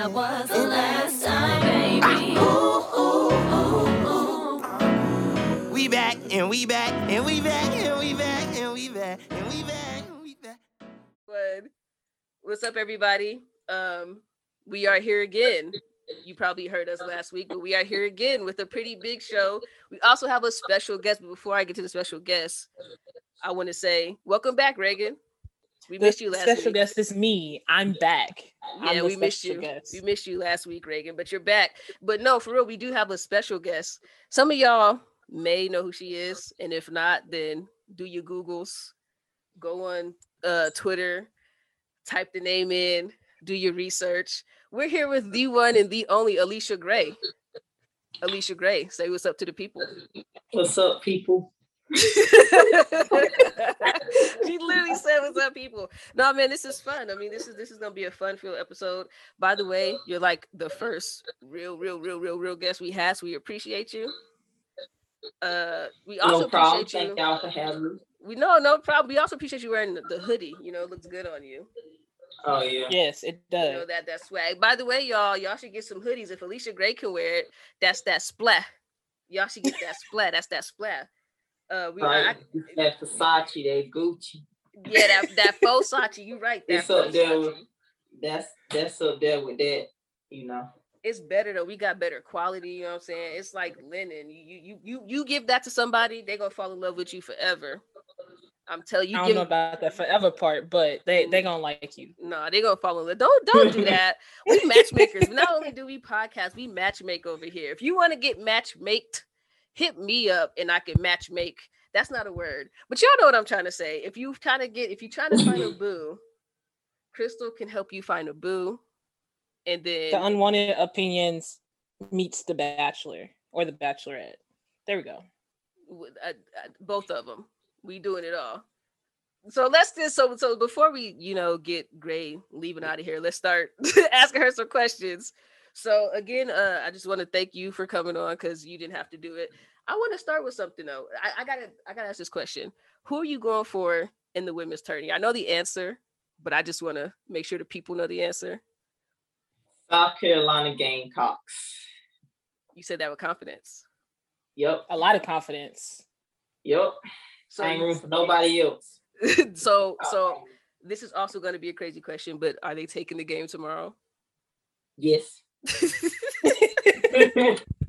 that was the last time, baby. Ooh, ooh, ooh, ooh. We back and we back and we back and we back and we back and we back and we back. What's up, everybody? Um, we are here again. You probably heard us last week, but we are here again with a pretty big show. We also have a special guest, but before I get to the special guest, I want to say welcome back, Reagan. We The missed you last special week. guest is me. I'm back. I'm Yeah, we missed you. guest. We missed you last week, Reagan, but you're back. But no, for real, we do have a special guest. Some of y'all may know who she is, and if not, then do your Googles, go on uh, Twitter, type the name in, do your research. We're here with the one and the only Allisha Gray. Allisha Gray, say what's up to the people. What's up, people? she literally said, "What's up, people?" No, man, this is fun. I mean, this is this is gonna be a fun filled episode. By the way, you're like the first real, real, real, real, real guest we had, so we appreciate you. Uh, we also No problem. appreciate you. Thank y'all for having me. We no, no problem. We also appreciate you wearing the, the hoodie. You know, it looks good on you. Oh yeah. Yes, it You know does. that that swag. By the way, y'all, y'all should get some hoodies. If Allisha Gray can wear it, that's that splat. Y'all should get that splat. That's that splat. Uh, we I, Right. That Versace, that Gucci. yeah, that that faux Sachi. You right. That It's up faux there with- That's that's up there with that. You know. it's better though. We got better quality. You know what I'm saying? It's like linen. You you you you give that to somebody, they gonna fall in love with you forever. I'm telling you. I don't give know about that forever part, but they they gonna like you. no, they gonna fall in love. Don't don't do that. We matchmakers. Not only do we podcast, we matchmake over here. If you want to get matchmaked, hit me up and I can matchmake. That's not a word, but y'all know what I'm trying to say. If you trying to get, if you're trying to find a boo, Crystal can help you find a boo, and then The unwanted opinions meets the Bachelor or the Bachelorette. There we go. with, uh, uh, both of them. We doing it all. So let's just so so before we you know get Gray leaving out of here, let's start asking her some questions. So again, uh, I just want to thank you for coming on because you didn't have to do it. I want to start with something though. I, I gotta I gotta ask this question: Who are you going for in the women's tourney? I know the answer, but I just want to make sure the people know the answer. South Carolina Gamecocks. You said that with confidence. Yep. A lot of confidence. Yep. So Ain't room for nobody else. so so this is also going to be a crazy question, but are they taking the game tomorrow? Yes.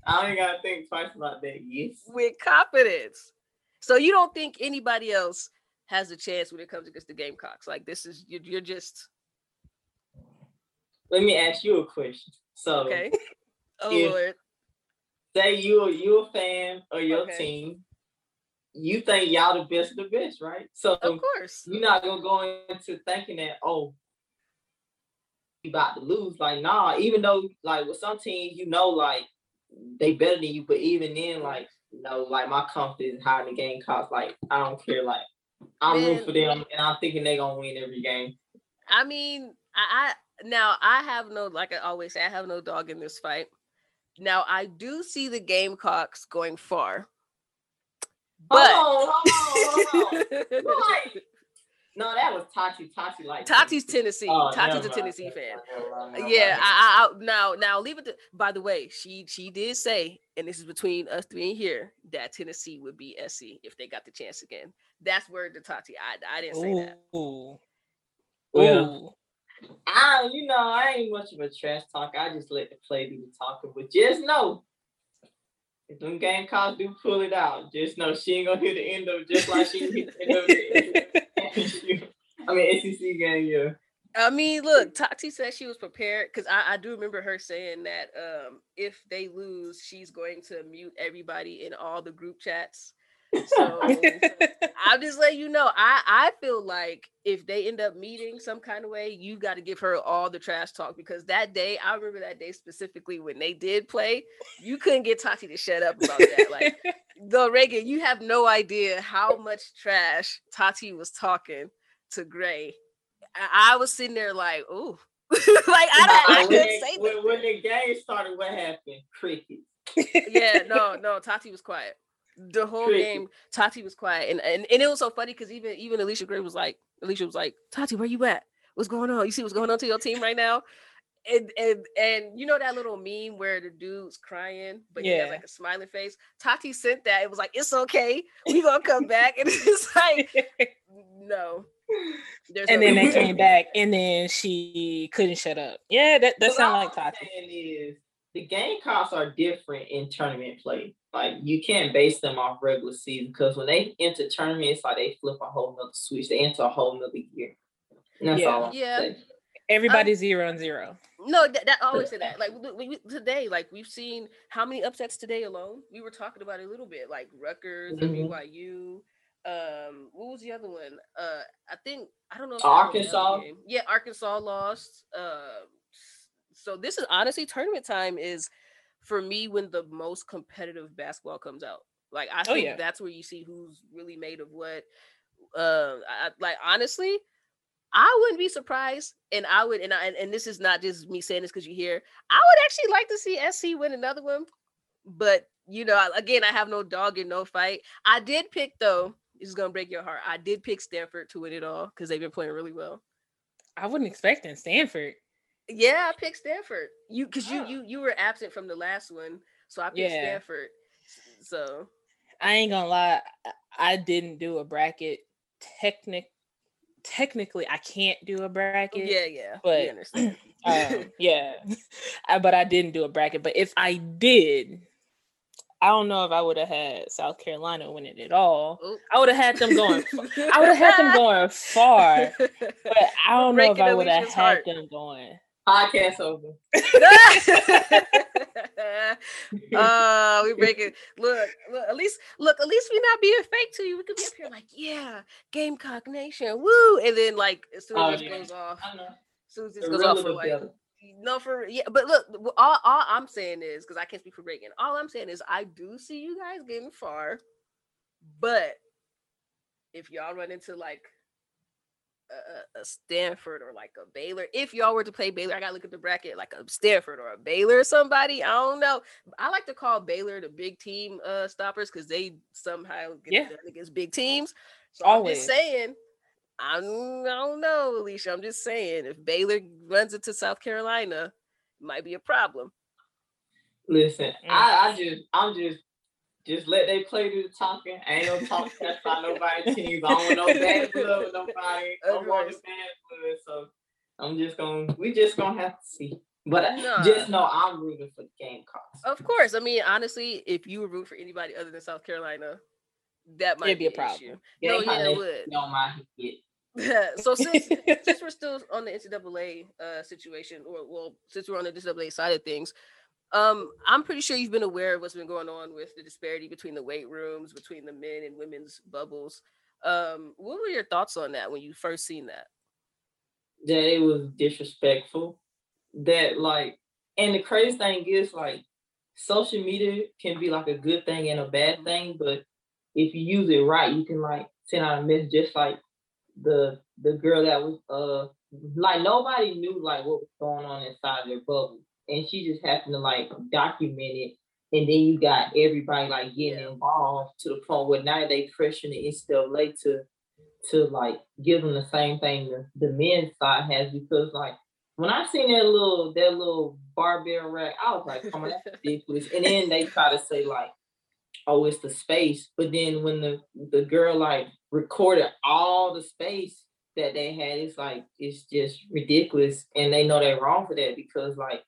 I don't gotta think twice about that. Yes. with confidence. So you don't think anybody else has a chance when it comes against the Gamecocks? Like this is you're, you're just Let me ask you a question. So okay. Oh if- Lord, say you you a fan of your Okay. team. You think y'all the best of the best, right? So of course. you're not gonna go into thinking that oh about to lose. Like nah, even though like with some teams you know like they better than you, but even then like you know like my confidence is high in the game cause like I don't care like I'm rooting for them and I'm thinking they're gonna win every game. I mean, I, I now I have no like I always say, I have no dog in this fight. Now I do see the Gamecocks going far, but hold on, hold on, hold on. Like, no, that was Tati. Tati like Tati's Tennessee. Oh, Tati's a Tennessee never fan. mind, never mind, never yeah mind. I, I, I now now leave it to, by the way she she did say and this is between us three here that tennessee would be sc if they got the chance again that's word to tati i, I didn't say that Ooh. Well, Ooh. I, you know, I ain't much of a trash talker. I just let the play do the talking. But just know, if them Gamecocks do pull it out, just know she ain't gonna hit the end of it just like she hit the end of the I mean, SEC game, yeah. i mean look tati said she was prepared because I, I do remember her saying that um if they lose she's going to mute everybody in all the group chats so I'll just let you know. I I feel like if they end up meeting some kind of way, you got to give her all the trash talk because that day, I remember that day specifically when they did play, you couldn't get Tati to shut up about that. Like, though Reagan, you have no idea how much trash Tati was talking to Gray. I, I was sitting there like, ooh, like I, don't, I when, couldn't they- say when, that. when the game started, what happened? Cricket. yeah, no, no, Tati was quiet. The whole Cricket. game, Tati was quiet, and and, and it was so funny because even even Allisha Gray was like, Allisha was like, Tati, where you at? What's going on? You see what's going on to your team right now? and and and you know that little meme where the dude's crying, but he has Yeah. like a smiling face. Tati sent that. It was like, it's okay. We gonna come back. And it's like, no. There's and no then they came back, and then she couldn't shut up. Yeah, that that What sound like Tati. saying is the Gamecocks are different in tournament play. Like you can't base them off regular season because when they enter tournament, it's like they flip a whole nother switch. They enter a whole nother year. And that's Yeah. all I'm Yeah. saying. Everybody's zero and zero. No, that, that I always say that. Like we, we, today, like we've seen how many upsets today alone. We were talking about it a little bit, like Rutgers, and Mhm. BYU. Um, what was the other one? Uh, I think I don't know. If that was another Arkansas. Yeah, Arkansas lost. Uh, so this is honestly tournament time is for me when the most competitive basketball comes out. Like I Oh, think yeah. that's where you see who's really made of what. Uh, I, like honestly, I wouldn't be surprised, and I would, and I, and, and this is not just me saying this because you hear. I would actually like to see SC win another one, but you know, I- again, I have no dog in no fight. I did pick though. This is gonna break your heart. I did pick Stanford to win it all because they've been playing really well. I wouldn't expect in Stanford. Yeah, I picked Stanford. You because you Ah. you you were absent from the last one, so I picked Yeah. Stanford. So I ain't gonna lie, I- didn't do a bracket. Technic, technically, I can't do a bracket. yeah, yeah, but- understand. um, yeah, I- but I didn't do a bracket. But if I did, I don't know if I would have had South Carolina winning it at all. Oh. I would have had them going. I would have had them going far, but I don't know if I would have had heart. them going. Podcast over. uh we break it look look at least look at least we not being fake to you we could be up here like yeah gamecock nation woo and then like as soon as Oh, this yeah. goes off I know. as soon as this The goes off real like no for yeah but look all, all i'm saying is because i can't speak for breaking all i'm saying is i do see you guys getting far but if y'all run into like a, a- a Stanford or like a Baylor. If y'all were to play Baylor, I gotta look at the bracket like a Stanford or a Baylor or somebody. I don't know. I like to call Baylor the big team uh stoppers because they somehow get Yeah. it done against big teams. So I'm Always. just saying. I'm, I don't know, Allisha. I'm just saying if Baylor runs into South Carolina, it might be a problem. Listen, Mm. I, I just, I'm just, just let they play through the talking. I ain't no talking trash about nobody teams. I don't want no bad blood with nobody. I don't want no bad blood. So I'm just gonna, we just gonna have to see. But I- Nah. just know I'm rooting for the Gamecocks. Of course. I mean, honestly, if you were root for anybody other than South Carolina, that might It'd be a problem. issue. No, yeah, it would. Don't mind it. so since since we're still on the NCAA uh, situation, or well, since we're on the NCAA side of things, um, I'm pretty sure you've been aware of what's been going on with the disparity between the weight rooms, between the men and women's bubbles. Um, what were your thoughts on that when you first seen that? that it was disrespectful. That like, and the crazy thing is like, social media can be like a good thing and a bad thing, but if you use it right, you can like send out a message just like the the girl that was uh like nobody knew like what was going on inside their bubble, and she just happened to like document it. And then you got everybody like getting Yeah. involved to the point where now they pressure the NCAA to to like give them the same thing the, the men's side has because like when I seen that little that little barbell rack, I was like, come on, that's ridiculous. And then they try to say like, oh, it's the space. But then when the the girl like recorded all the space that they had, it's like it's just ridiculous. And they know they're wrong for that because like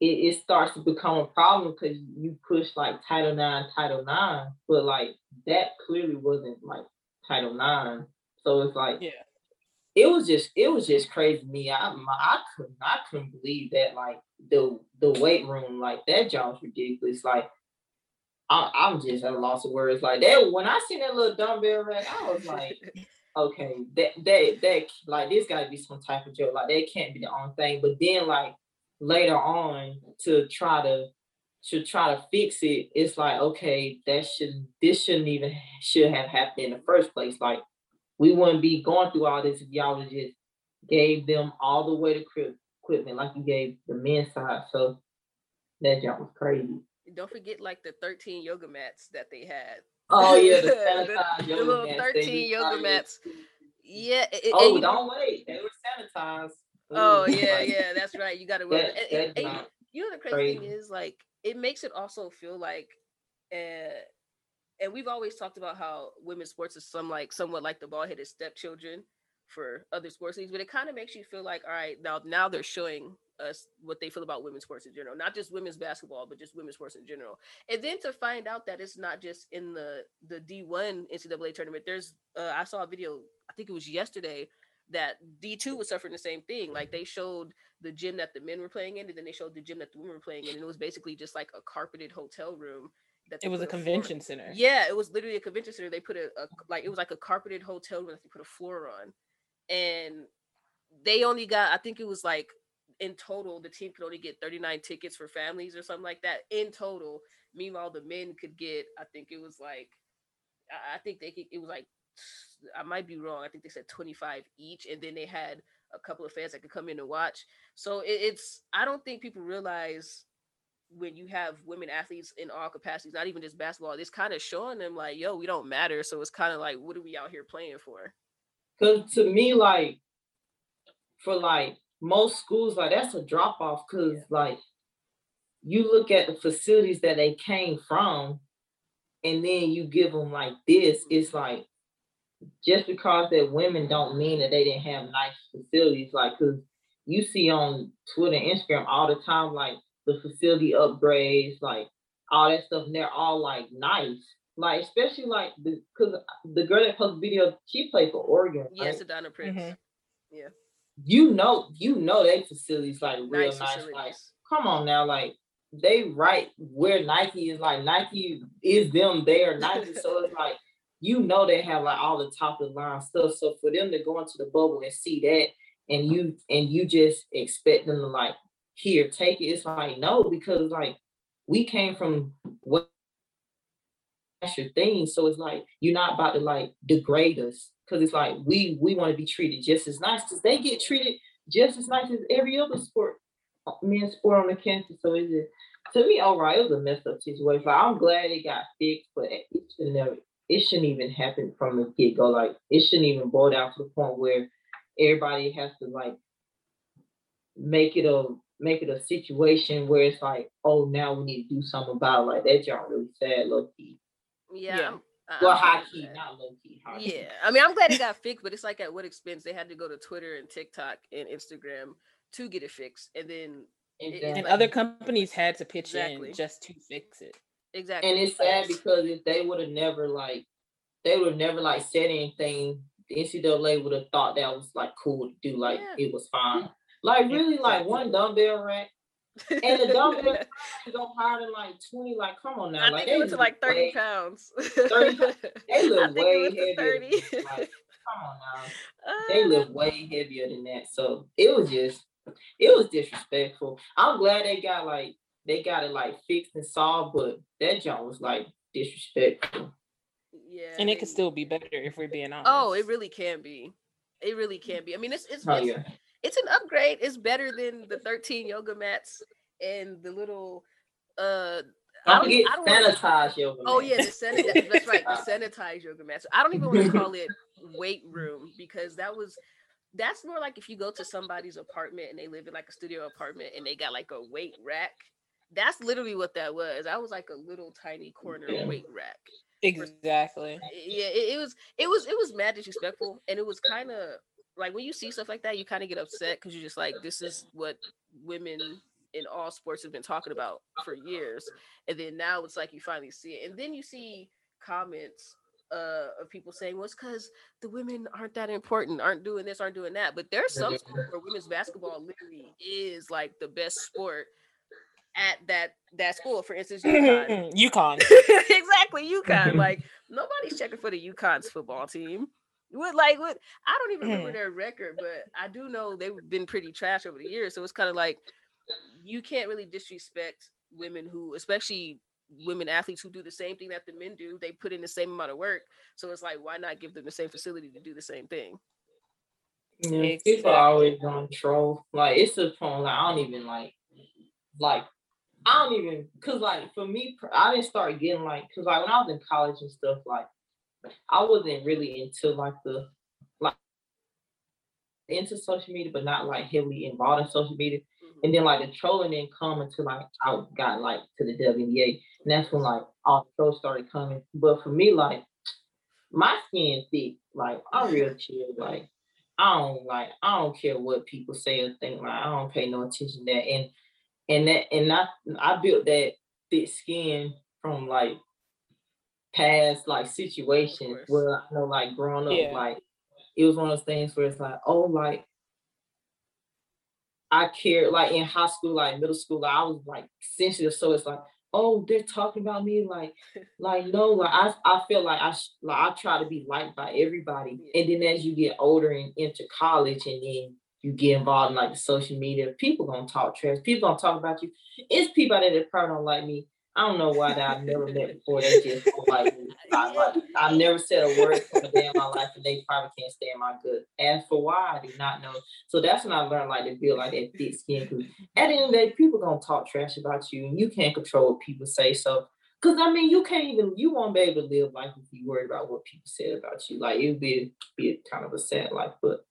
it, it starts to become a problem because you push like Title Nine, Title Nine, but like that clearly wasn't like Title Nine. So it's like Yeah. it was just it was just crazy to me. I my, I couldn't I couldn't believe that like the the weight room like that job was ridiculous. Like I, I'm just at a loss of words. Like that when I seen that little dumbbell rack, I was like, okay, that that that like this got to be some type of joke. Like that can't be the only thing. But then like later on to try to to try to fix it, it's like okay, that should this shouldn't even should have happened in the first place. Like we wouldn't be going through all this if y'all just gave them all the way to equip- equipment like you gave the men's side. So that jump was crazy. Don't forget like the 13 yoga mats that they had. Oh yeah, the The- the yoga little mats, 13 yoga mats. Yeah. it- it- Oh, and don't wait. They were sanitized. Oh yeah, yeah, that's right. You got to wear That, and, and, and, you know the crazy, crazy, thing is like it makes it also feel like, uh, and we've always talked about how women's sports is some like somewhat like the ball headed stepchildren for other sports leagues, but it kind of makes you feel like, all right, now now they're showing us what they feel about women's sports in general, not just women's basketball, but just women's sports in general. And then to find out that it's not just in the the D one NCAA tournament. There's uh, I saw a video, I think it was yesterday, that D2 was suffering the same thing. Like they showed the gym that the men were playing in, and then they showed the gym that the women were playing in, and it was basically just like a carpeted hotel room. That it was a convention floor. center. Yeah, it was literally a convention center. They put a, a like it was like a carpeted hotel room that they put a floor on, and they only got I think it was like in total the team could only get 39 tickets for families or something like that in total. Meanwhile, the men could get I think it was like I think they could, it was like I might be wrong. I think they said 25 each, and then they had a couple of fans that could come in and watch. So it, it's I don't think people realize when you have women athletes in all capacities, not even just basketball, it's kind of showing them like, yo, we don't matter. So it's kind of like, what are we out here playing for? Cause to me, like for like most schools, like that's a drop off. Cause yeah. like you look at the facilities that they came from, and then you give them like this. It's like just because that women don't mean that they didn't have nice facilities, like because you see on Twitter, Instagram all the time, like the facility upgrades, like all that stuff, and they're all like nice. Like especially like because the, the, girl that posted video, she played for Oregon. Yes, right? Sedona Prince. Mm-hmm. Yeah. You know, you know they facilities like real nice. nice like, come on now, like they write where Nike is. Like Nike is them. there Nike, so it's like you know they have like all the top of the line stuff. So for them to go into the bubble and see that, and you and you just expect them to like here take it, it's like no because like we came from what that's your thing. So it's like you're not about to like degrade us because it's like we we want to be treated just as nice because they get treated just as nice as every other sport uh, men's sport on the campus. So it's just to me, all right, it was a messed up situation. I'm glad it got fixed, but it should never it shouldn't even happen from the get go. Like it shouldn't even boil down to the point where everybody has to like make it a make it a situation where it's like, oh, now we need to do something about it. like that. Y'all really sad, low key. Yeah. yeah. Well, high key, not low key. Yeah. I mean, I'm glad it got fixed, but it's like at what expense they had to go to Twitter and TikTok and Instagram to get it fixed, and then exactly. it, and like, other companies had to pitch exactly. in just to fix it. Exactly. And it's sad because if they would have never like they would have never like said anything, the NCAA would have thought that was like cool to do, like yeah. it was fine. Like really exactly. like one dumbbell rack. and the dumbbell go higher than like 20. Like, come on now. I like, think it was like 30 way, pounds. 30, they look way heavier. 30. Like, come on now. Uh, they look way heavier than that. So it was just, it was disrespectful. I'm glad they got like they got it like fixed and solved, but that joint was like disrespectful. Yeah. And it could still be better if we're being honest. Oh, it really can be. It really can be. I mean, it's it's oh, yeah. it's, an upgrade. It's better than the 13 yoga mats and the little uh I don't, I don't sanitize yoga. Oh yeah, the sanitize. that's right, the sanitize yoga mats. I don't even want to call it weight room because that was that's more like if you go to somebody's apartment and they live in like a studio apartment and they got like a weight rack that's literally what that was. I was like a little tiny corner yeah. weight rack. Exactly. Eh, yeah, it, it was it was it was mad disrespectful, and it was kind of like when you see stuff like that, you kind of get upset because you're just like, this is what women in all sports have been talking about for years, and then now it's like you finally see it, and then you see comments uh, of people saying, "Well, it's because the women aren't that important, aren't doing this, aren't doing that." But there's some where women's basketball literally is like the best sport at that that school. For instance, UConn. UConn. exactly, UConn. like nobody's checking for the UConn's football team. What, like what? I don't even remember hmm. their record, but I do know they've been pretty trash over the years. So it's kind of like you can't really disrespect women who, especially women athletes who do the same thing that the men do. They put in the same amount of work. So it's like, why not give them the same facility to do the same thing? Yeah, exactly. people are always on troll. Like it's a point like I don't even like like I don't even cause like for me, I didn't start getting like cause like when I was in college and stuff, like I wasn't really into like the like into social media, but not like heavily involved in social media. Mm-hmm. And then like the trolling didn't come until like I got like to the WNBA, and that's when like all the trolls started coming. But for me, like my skin thick, like I'm real chill, like I don't like I don't care what people say or think, like I don't pay no attention to that and and that and I I built that thick skin from like past like situations where I know like growing up, Yeah. like it was one of those things where it's like, oh, like I care like in high school, like middle school, I was like sensitive. So it's like, oh, they're talking about me. Like, like no, like I, I feel like I like I try to be liked by everybody. And then as you get older and into college and then you get involved in like the social media, people gonna talk trash. People gonna talk about you. It's people there that probably don't like me. I don't know why that I've never met before. They just don't like me. I, like, I've never said a word for a day in my life, and they probably can't stand my good. As for why, I do not know. So that's when I learned like to build like that thick skin. 'cause at the end of the day, people gonna talk trash about you, and you can't control what people say. So, cause I mean, you can't even you won't be able to live life if you worry about what people said about you. Like it would be be kind of a sad life, but.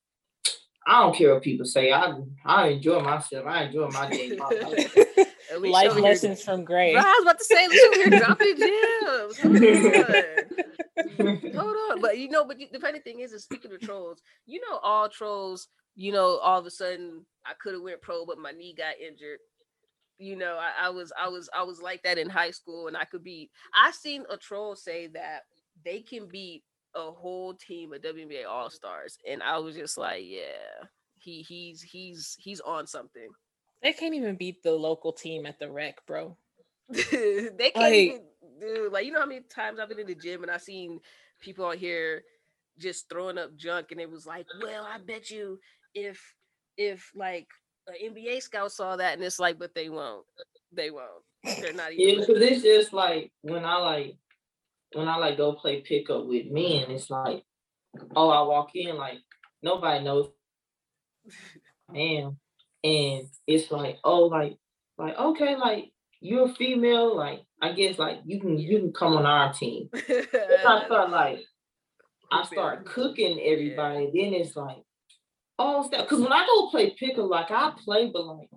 I don't care what people say. I I enjoy myself. I enjoy my day. My life. At Life here- lessons from Gray. Right, I was about to say, let's over here dropping gems. Hold on. Hold on. But you know, but you- the funny thing is, is speaking of trolls, you know, all trolls, you know, all of a sudden I could have went pro, but my knee got injured. You know, I, I was, I was, I was like that in high school, and I could be. I seen a troll say that they can beat a whole team of WNBA All Stars, and I was just like, yeah, he, he's, he's, he's on something. They can't even beat the local team at the rec, bro. they can't Like- even dude, like you know how many times I've been in the gym and I've seen people out here just throwing up junk and it was like, well, I bet you if if like an NBA scout saw that and it's like, but they won't. They won't. They're not even. Yeah, because it's just like when I like when I like go play pickup with men, it's like, oh, I walk in like nobody knows am, and it's like, oh, like, like okay, like you're a female, like I guess like you can you can come on our team. I start like I start cooking everybody. Then it's like, oh, stuff. Because when I go play pickup, like I play, but like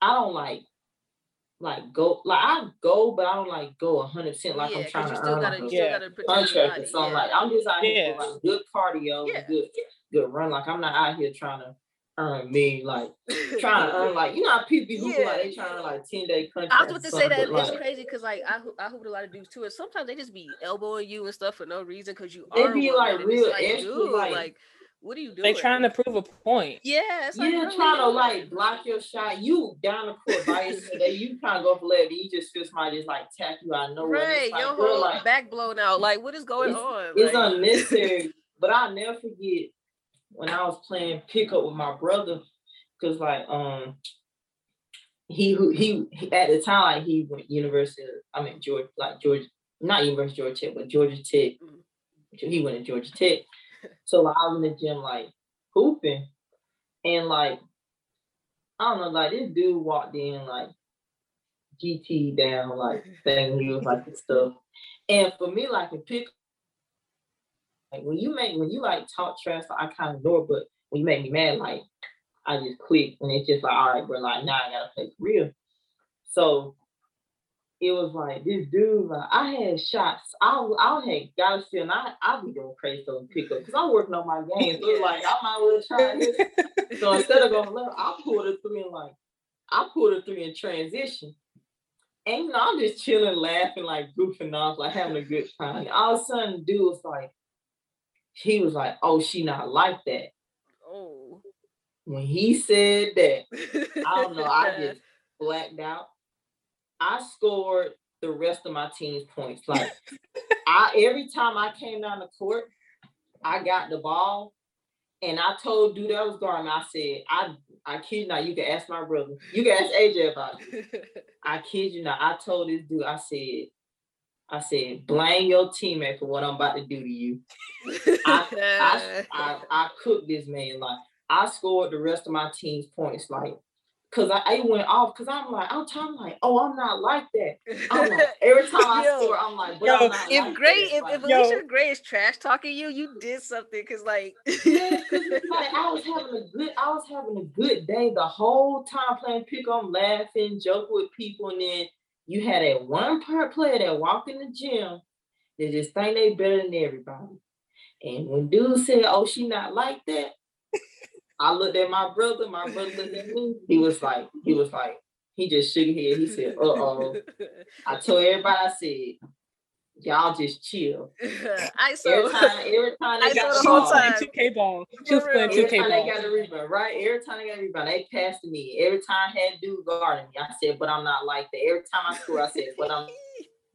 I don't like like go like I go, but I don't like go hundred percent like yeah, I'm trying you to still earn gotta, like you a still Yeah. gotta protect contract or something. yeah. Like I'm just out here for Yeah. like good cardio, Yeah. good good run. Like I'm not out here trying to earn me like trying to earn like you know how people be hooping like they trying to like ten day contract. I was about to say that it's like, crazy because like I hoo- I hooped a lot of dudes too, and sometimes they just be elbowing you and stuff for no reason because you They are be, a like, real like, extra, dude, like- like what are you doing? They trying to prove a point. yeah, it's like, yeah, really? trying to like block your shot. You down the court by yourself. They you trying to go for left. You just feel somebody just like tap you out of nowhere. and right, It's like, your bro, whole like, back blown out. Like what is going It's- on? it's Like, unnecessary. but I'll never forget when I was playing pickup with my brother, because like um he who he, he at the time like he went University. of- I mean Georgia, like Georgia, not University of Georgia Tech, but Georgia Tech. Mhm. He went to Georgia Tech. So like, I was in the gym like hooping, and like I don't know, like this dude walked in like GT down, like saying he was like stuff. And for me, like in pick, like when you make when you like talk trash, like, I kind of ignore, but when you make me mad, like I just quit, and it's just like, all right, bro, like now I gotta play for real. So it was like this dude, like I had shots, I I had got still, and I I be doing crazy stuff and pick because I'm working on my game. So it's like I might well try this. So instead of going left, I pulled a three and like I pulled a three in transition. And you know, I'm just chilling, laughing, like goofing off, like having a good time. All of a sudden, dude was like, he was like, "Oh, she not like that." oh, When he said that, I don't know. I just blacked out. I scored the rest of my team's points. Like I every time I came down the court, I got the ball, and I told dude that was guarding. me, I said, I I kid you not. You can ask my brother. You can ask AJ about it. I kid you not. I told this dude. I said, I said, blame your teammate for what I'm about to do to you. I, I, I cooked this man. Like I scored the rest of my team's points. Like Cause I, I went off because I'm like, oh, I'm talking like, oh, I'm not like that. I'm like, every time I Yo. score, I'm like, but Yo, I'm not if like Gray, that. if, Like, if Yo. Allisha Gray is trash talking you, you did something because like Yeah, 'cause it's like I was having a good, I was having a good day the whole time playing pick on, laughing, joking with people, and then you had that one part player that walk in the gym that just think they better than everybody. And when dude said, "Oh, she not like that," I looked at my brother. My brother looked at me. He was like, he was like, he just shook his head. He said, "Uh oh." I told everybody, I said, "Y'all just chill." I saw Every time, every time I they got saw the the She whole was ball, playing time. 2K ball. She was For playing. Every 2K time they got a rebound, right? Every time they got a rebound, they passed me. Every time I had dude guarding me, I said, but I'm not like that. Every time I score, I said, but I'm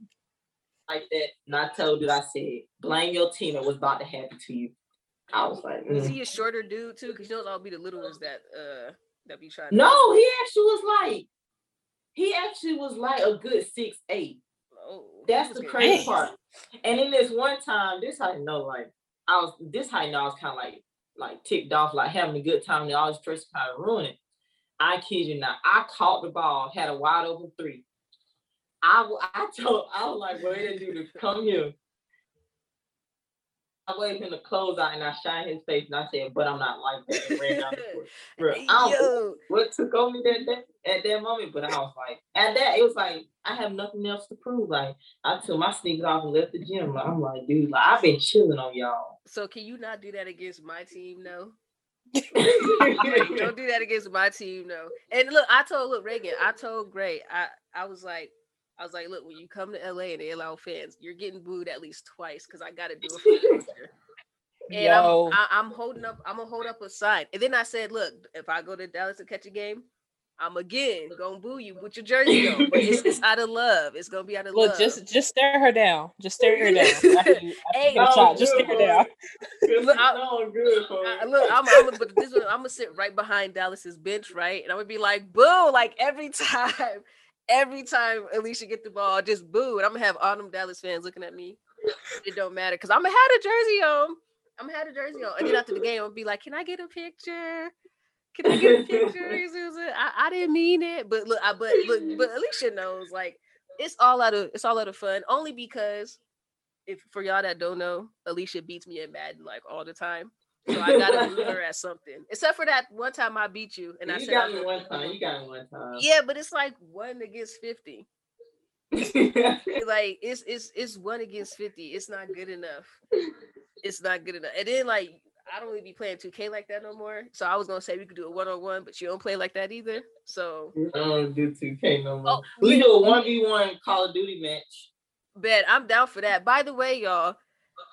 like that. And I told it, I said, blame your team. It was about to happen to you. I was like, Is mm. he a shorter dude too? Because those all be the little ones that uh that be trying. to- no, he actually was like, he actually was like a good six eight. Oh, That's the crazy Dang. part. And in this one time, this I know, like, I was this how I know I was kind of like like ticked off, like having a good time, and all this person kind of ruin it. I kid you not, I caught the ball, had a wide open three. I I told I was like, wait a dude to come here. I waved him to close out and I shine his face and I said, but I'm not like that. And ran down the court. Bro, I don't know what took on me that day at that moment, but I was like, at that, it was like I have nothing else to prove. Like I took my sneakers off and left the gym. I'm like, dude, like I've been chilling on y'all. so can you not do that against my team? No. Don't do that against my team, no. And look, I told look Reagan, I told Gray, I I was like, I was like, look, when you come to LA and they allow fans, you're getting booed at least twice because I got to do it for the culture. And Yo. I'm, I, I'm holding up, I'm gonna hold up a sign. And then I said, look, if I go to Dallas to catch a game, I'm again gonna boo you with your jersey on. But it's, it's out of love. It's gonna be out of Look, love. just just stare her down. Just stare her down. After you, after Hey, get a shot, just stare her down. Look, I, no, good, I, look, I'm, I'm gonna, but this one, I'm gonna sit right behind Dallas's bench, right, and I'm gonna be like, boo, like every time, every time Allisha get the ball, just boo, and I'm gonna have all them Dallas fans looking at me. It don't matter because I'm gonna have a jersey on. I'm gonna have a jersey on, and then after the game, I'll be like, can I get a picture? Can I get a picture, Susan? I, I didn't mean it, but look, I but look, but Allisha knows, like, it's all out of it's all out of fun, only because if for y'all that don't know, Allisha beats me at Madden like all the time. So I gotta beat her at something. Except for that one time I beat you and I you said got I me one time. You got me one time. Yeah, but it's like one against fifty. Like it's it's it's one against fifty. It's not good enough. It's not good enough. And then like I don't really be playing 2K like that no more. So I was gonna say we could do a one on one, but you don't play like that either. So I don't do 2K no more. Oh, we do a 1v1 Call of Duty match. bet I'm down for that. By the way, y'all,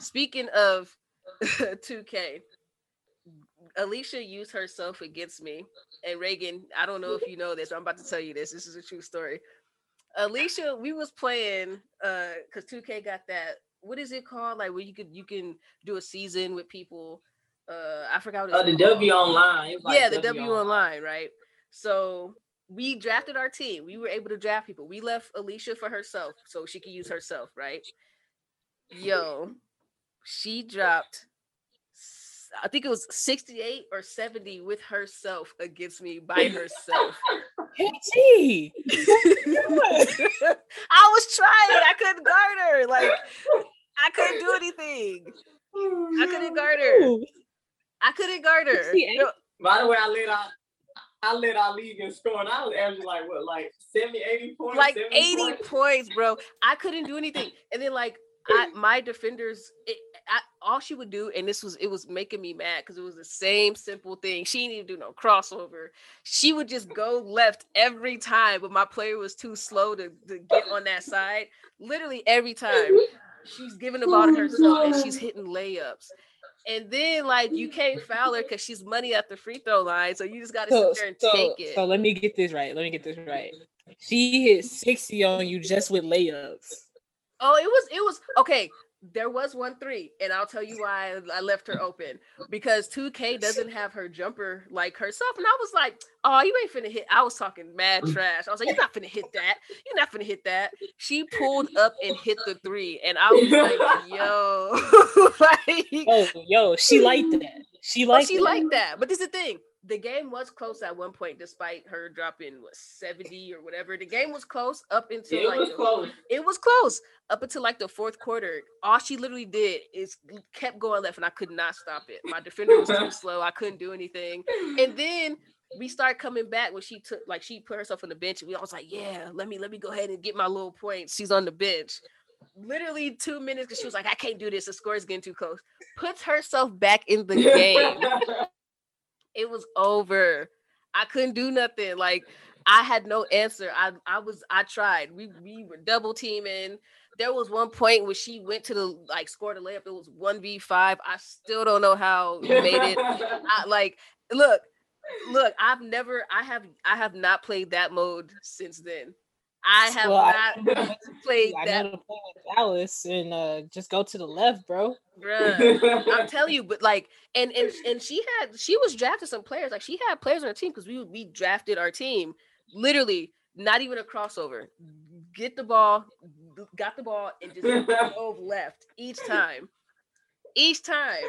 speaking of 2K, Allisha used herself against me. And Reagan, I don't know if you know this, but I'm about to tell you this. This is a true story. Allisha, we was playing uh because 2K got that. What is it called? Like where you could you can do a season with people. Uh I forgot what Uh, the. W online. Like yeah, the W online, right? So we drafted our team. We were able to draft people. We left Allisha for herself so she could use herself, right? Yo, she dropped I think it was 68 or 70 with herself against me by herself. Hey, I was trying. I couldn't guard her. Like I couldn't do anything. I couldn't guard her. I couldn't guard her. No, By the way, I let out I led our league in scoring. I was averaging like what, like 70, 80 points? like 80 points? points, bro. I couldn't do anything. And then like I my defenders, it, I, all she would do, and this was it was making me mad because it was the same simple thing. She didn't even do no crossover. She would just go left every time, but my player was too slow to, to get on that side. Literally every time. She's giving the ball to herself and she's hitting layups. And then like you can't foul her because she's money at the free throw line. So you just gotta So, sit there and so, take it. so let me get this right. Let me get this right. She hit 60 on you just with layups. Oh, it was it was okay. There was one three, and I'll tell you why I left her open because 2K doesn't have her jumper like herself. And I was like, Oh, you ain't finna hit. I was talking mad mm. trash. I was like, You're not finna hit that. You're not finna hit that. She pulled up and hit the three, and I was like, Yo, like, Oh, yo, she liked that. She liked she that. liked that. But this is the thing. The game was close at one point, despite her dropping what 70 or whatever. The game was close up until It like was the- close. it was close up until like the fourth quarter. All she literally did is kept going left, and I could not stop it. My defender was too slow. I couldn't do anything. And then we started coming back when she took like she put herself on the bench, and we all was like, "Yeah, let me let me go ahead and get my little points." She's on the bench. Literally two minutes because she was like, "I can't do this. The score is getting too close." Puts herself back in the game it was over. I couldn't do nothing. Like I had no answer. I I was I tried. We we were double teaming. There was one point where she went to the like scored a layup. It was one v five. I still don't know how you made it. I like look, look. I've never. I have. I have not played that mode since then. I have Well, I- not played I that, know to play with Dallas and uh, just go to the left, bro. bruh. I'm telling you, but like, and and and she had she was drafted some players. Like she had players on her team because we we drafted our team. Literally, not even a crossover. Get the ball, got the ball, and just drove left each time. Each time.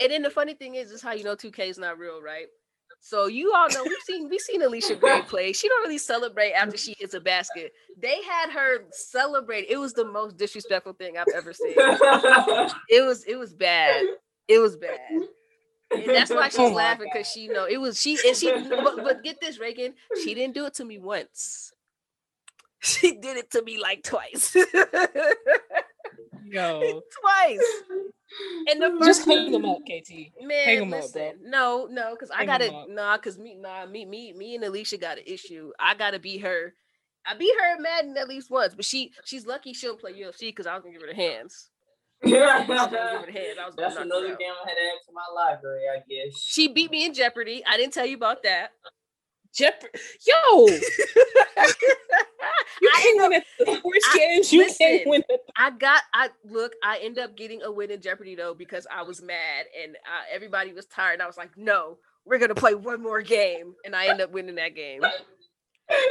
And then the funny thing is, is how you know 2K is not real, right? So you all know we've seen we've seen Allisha Gray play. She don't really celebrate after she hits a basket. They had her celebrate. It was the most disrespectful thing I've ever seen. It was it was bad. It was bad. And that's why she's Oh laughing because she know it was she and she but, but get this Reagan she didn't do it to me once she did it to me like twice Yo, twice and the just hang them up, KT. man hang 'em up, listen, bro. no no because I gotta nah because me nah me me me and Allisha got an issue. I gotta be her I beat her at Madden at least once but she she's lucky she don't play UFC because I was gonna give her the hands. I was gonna give her the hands. I was gonna That's her another game I had to add to my library, I guess. she beat me in Jeopardy. I didn't tell you about that Jeopardy. Yo, you I can win at the sports I- games. You can't win I got I look I end up getting a win in Jeopardy though because I was mad and uh, everybody was tired and I was like no we're gonna play one more game and I end up winning that game.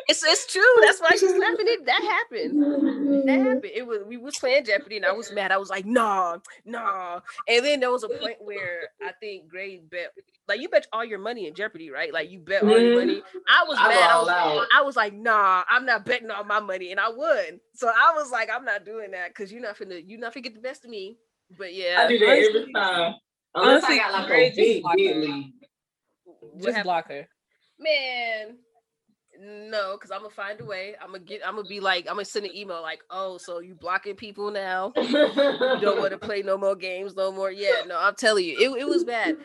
It's it's true. That's why she's laughing. It that happened. That happened. It was we was playing Jeopardy and I was mad. I was like nah nah. And then there was a point where I think Gray bet like you bet all your money in Jeopardy right? Like you bet all your Mhm. money. I was I mad. I was, out. I was like, nah, I'm not betting all my money, and I won. So I was like, I'm not doing that because you're not finna, you're not finna get the best of me. But yeah, I do that honestly- every time. Unless honestly, I got like Gray a just big, big lead. Just happened? block her. man. No, because I'm gonna find a way. I'm gonna get. I'm gonna be like. I'm gonna send an email like, "Oh, so you blocking people now? You don't want to play no more games, no more." Yeah, no, I'm telling you, it, it was bad.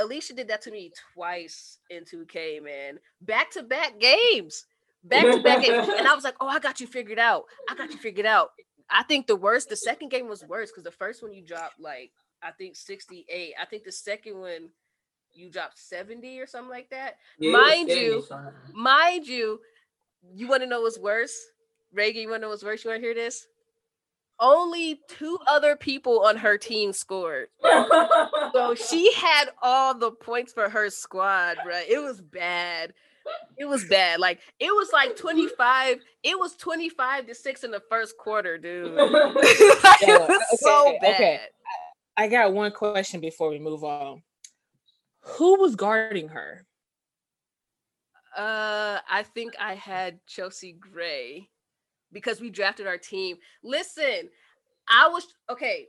Allisha did that to me twice in 2K, man. Back to back games, back to back and I was like, "Oh, I got you figured out. I got you figured out." I think the worst, the second game was worse because the first one you dropped like I think 68. I think the second one you dropped 70 or something like that. Yeah, Mind you. Mind you, you want to know what's worse? Reagan, you want to know what's worse? You want to hear this? Only two other people on her team scored. So she had all the points for her squad, right? It was bad. It was bad. Like it was like 25. It was 25 to 6 in the first quarter, dude. Like, it Yeah, was so bad. okay. I got one question before we move on. Who was guarding her? Uh, I think I had Chelsea Gray because we drafted our team. Listen, I was okay.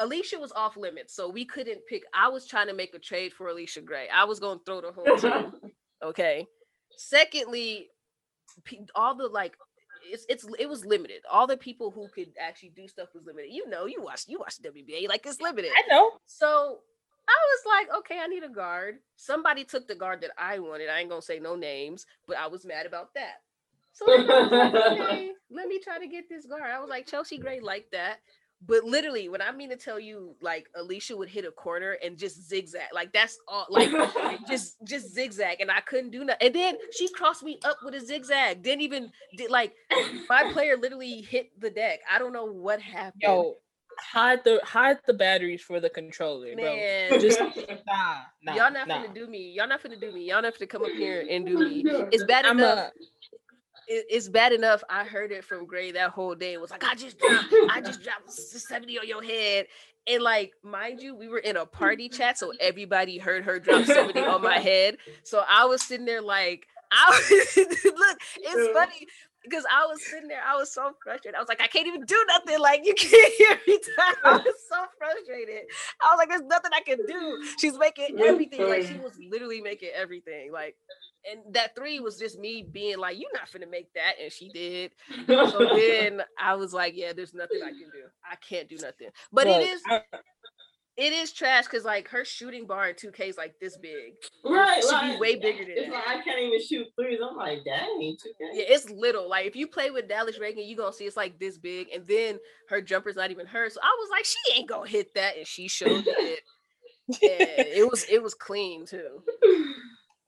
Allisha was off limits, so we couldn't pick. I was trying to make a trade for Allisha Gray. I was going to throw the whole team. Okay. Secondly, all the like, it's it's it was limited. All the people who could actually do stuff was limited. You know, you watch you watch WBA like it's limited. I know. So I was like, okay, I need a guard. Somebody took the guard that I wanted. I ain't gonna say no names, but I was mad about that. So like, okay, let me try to get this guard. I was like, Chelsea Gray like that. But literally, when I mean to tell you, like Allisha would hit a corner and just zigzag, like that's all, like just just zigzag, and I couldn't do nothing. And then she crossed me up with a zigzag. Didn't even did like my player literally hit the deck. I don't know what happened. Yo, hide the hide the batteries for the controller, bro. man, Just nah, nah. y'all not nah. finna do me. Y'all not finna do me. Y'all not finna come up here and do me. It's bad I'm enough. a it's bad enough. I heard it from Gray that whole day. It was like, I just dropped, I just dropped 70 on your head. And like, mind you, we were in a party chat, so everybody heard her drop 70 on my head. So I was sitting there like, I was, look, it's funny because I was sitting there, I was so frustrated. I was like, I can't even do nothing. Like, you can't hear me. talk. I was so frustrated. I was like, there's nothing I can do. She's making everything. Like, she was literally making everything. Like, and that three was just me being like, "You're not finna make that," and she did. So then I was like, "Yeah, there's nothing I can do. I can't do nothing." But it is, I- it is trash because like her shooting bar in 2K is like this big. right, It should like, be way bigger than It's that. like I can't even shoot threes. I'm like, dang, two Yeah, it's little. Like if you play with Dallas Reagan, you're gonna see it's like this big, and then her jumper's not even her. So I was like, she ain't gonna hit that, and she showed it. And it was it was clean too.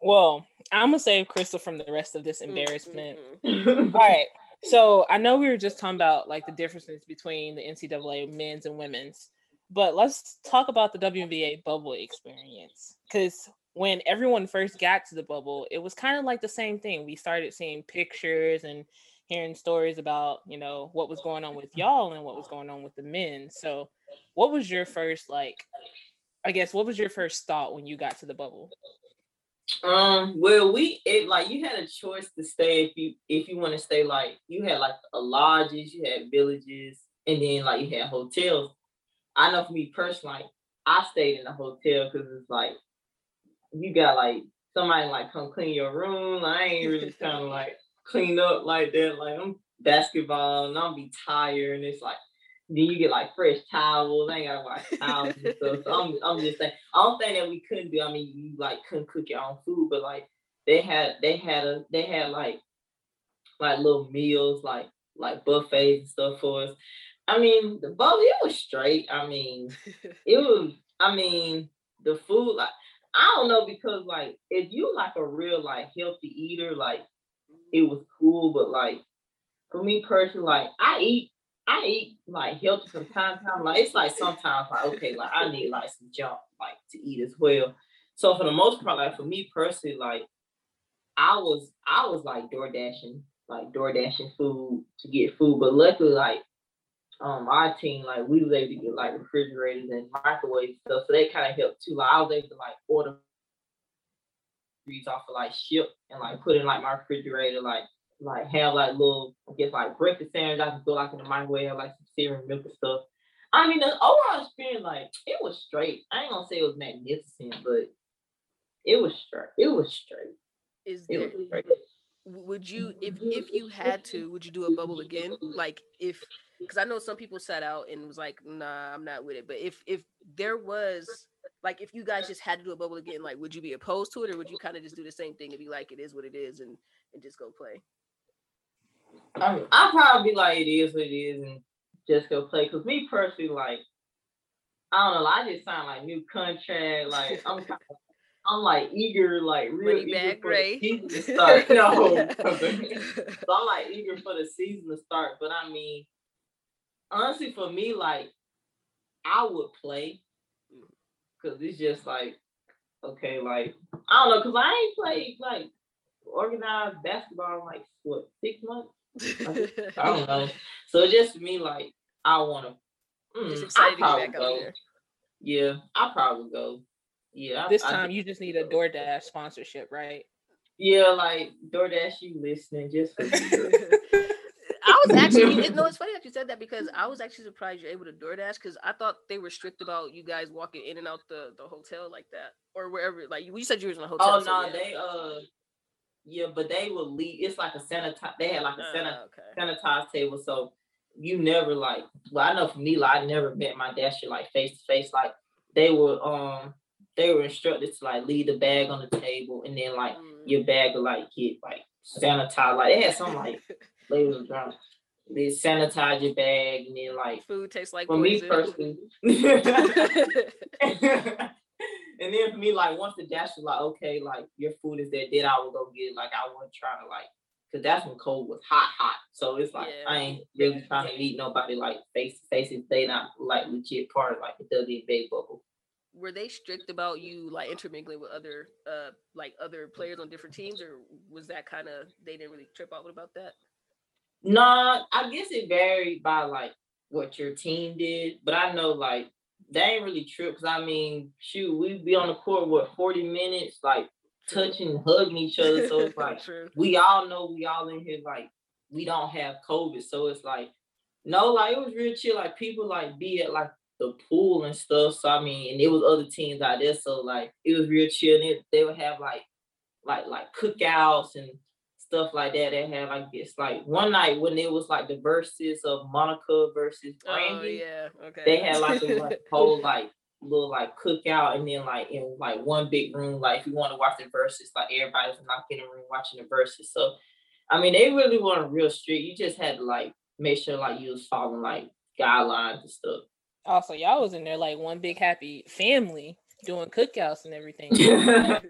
well, I'm gonna save Crystal from the rest of this embarrassment. mm, mm. All right. So I know we were just talking about like the differences between the NCAA men's and women's, but let's talk about the WNBA bubble experience. Because when everyone first got to the bubble, it was kind of like the same thing. We started seeing pictures and hearing stories about, you know, what was going on with y'all and what was going on with the men. So, what was your first like? I guess what was your first thought when you got to the bubble? Um, well, we it like you had a choice to stay if you if you want to stay like you had like a lodges, you had villages, and then like you had hotels. I know for me personally, like I stayed in a hotel because it's like you got like somebody like come clean your room. I ain't really trying to like clean up like that. Like I'm basketball and I'll be tired and it's like then you get like fresh towels. I ain't gotta wash towels and stuff. So I'm I'm just saying I don't think that we couldn't do. I mean, you like couldn't cook your own food, but like they had they had a they had like like little meals, like like buffets and stuff for us. I mean, the bubble it was straight. I mean, it was. I mean, the food like I don't know because like if you like a real like healthy eater, like mm-hmm. it was cool, but like for me personally, like I eat I eat like healthy from time to time. Like it's like sometimes like okay, like I need like some junk like to eat as well. So for the most part, like for me personally, like I was I was like door dashing, like door dashing food to get food. But luckily, like um our team, like we was able to get like refrigerators and microwave stuff. So they kind of helped too. Like I was able to like order these off of like ship and like put in like my refrigerator, like like have like little I guess like breakfast sandwich I can throw like in the microwave, have, like some cereal and milk and stuff. I mean the overall experience, like it was straight. I ain't gonna say it was magnificent, but it was straight. It was straight. Is It there was straight. Would mm, you if if you had to would you do a bubble again like if because i know some people sat out and was like nah i'm not with it but if if there was like if you guys just had to do a bubble again like would you be opposed to it or would you kind of just do the same thing and be like it is what it is and and just go play I mean, I'll probably be like it is what it is and just go play. Cause me personally, like, I don't know, I just sound like new contract. Like I'm kind of, I'm like eager, like real Money eager for Gray. the season to start. no, so I'm like eager for the season to start. But I mean, honestly, for me, like, I would play. Cause it's just like, okay, like I don't know, cause I ain't played like organized basketball in like what six months. I don't know. So just me, like I want to. just Mm, excited to get back go. there Yeah, I'll probably go. Yeah, This I time think you just need a go. DoorDash sponsorship, right? Yeah, like DoorDash, you listening just for. I was actually, you know, it's funny that you said that because I was actually surprised you're able to DoorDash because I thought they were strict about you guys walking in and out the, the hotel like that or wherever. Like you said, you was in a hotel. Oh so no, yeah. they uh, yeah, but they will leave. It's like a sanitize. They had like a sanitize. Ah, okay. sanitized table. So you never like well, I know for me, like I never met my dasher like face to face. Like they were um they were instructed to like leave the bag on the table and then like Mm. your bag will like get like sanitized. Like they had some like ladies were drunk. They sanitize your bag and then like Food tastes like for me poison. personally and then for me, like once the dash was like, okay, like your food is there, then I would go get it. Like I wouldn't try to like Cause that's when cold was hot, hot. So it's like I ain't really trying to meet nobody like face to face if they not like legit part of like the WNBA bubble. Were they strict about you like intermingling with other uh like other players on different teams, or was that kind of they didn't really trip out about that? Nah, I guess it varied by like what your team did, but I know like they ain't really true because I mean, shoot, we'd be on the court what forty minutes, like touching, hugging each other. So it's like we all know we all in here like we don't have COVID, so it's like no, like it was real chill. Like people like be at like the pool and stuff. So I mean, and it was other teams out there, so like it was real chill. And it, they would have like like like cookouts and stuff like that. They had like this like one night when it was like the Verzuz of Monica versus Oh Brandy. yeah, okay. They had like a like, whole like little like cookout and then like in like one big room, like if you want to watch the Verzuz, like everybody's not in the room watching the Verzuz. So I mean they really weren't real strict. You just had to like make sure like you was following like guidelines and stuff. Also, y'all was in there like one big happy family doing cookouts and everything.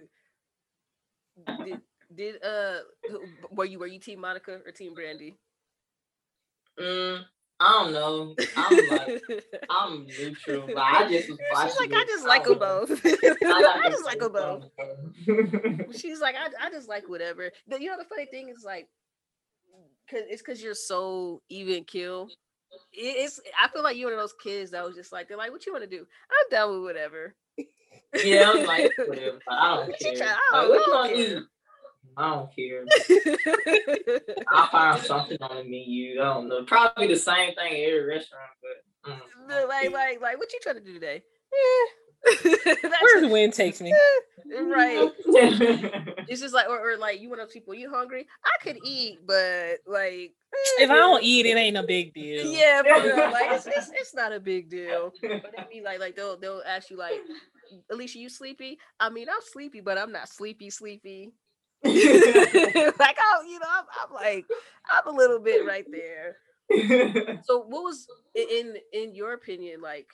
did, did uh were you were you team Monica or team Brandy? Mm, I don't know. I'm like I'm neutral, but I just was watching. She's like, I just like them both. I I just like them both. both. She's like, I, I just like whatever. The, you know, the funny thing is like, cause it's cause you're so even kill. It- It's I feel like you're one of those kids that was just like, they're like, what you want to do? I'm down with whatever. yeah, I'm like whatever. I don't care. try- I Like, don't- what I don't want to care. do? I don't care. I'll find something on the menu. I don't know. Probably the same thing at every restaurant, but mm, The- like, like, like, what you trying to do today? Eh. That's Where the wind takes me. right. It's just like, or, or like, you one of those people, you hungry? I could eat, but like, If I eh, don't eat, it ain't a big deal. yeah, for real, like it's, it's it's not a big deal. But they be like, like they'll they'll ask you like, Allisha, you sleepy? I mean, I'm sleepy, but I'm not sleepy, sleepy. like oh, you know, I'm, I'm like, I'm a little bit right there. So, what was in in your opinion like?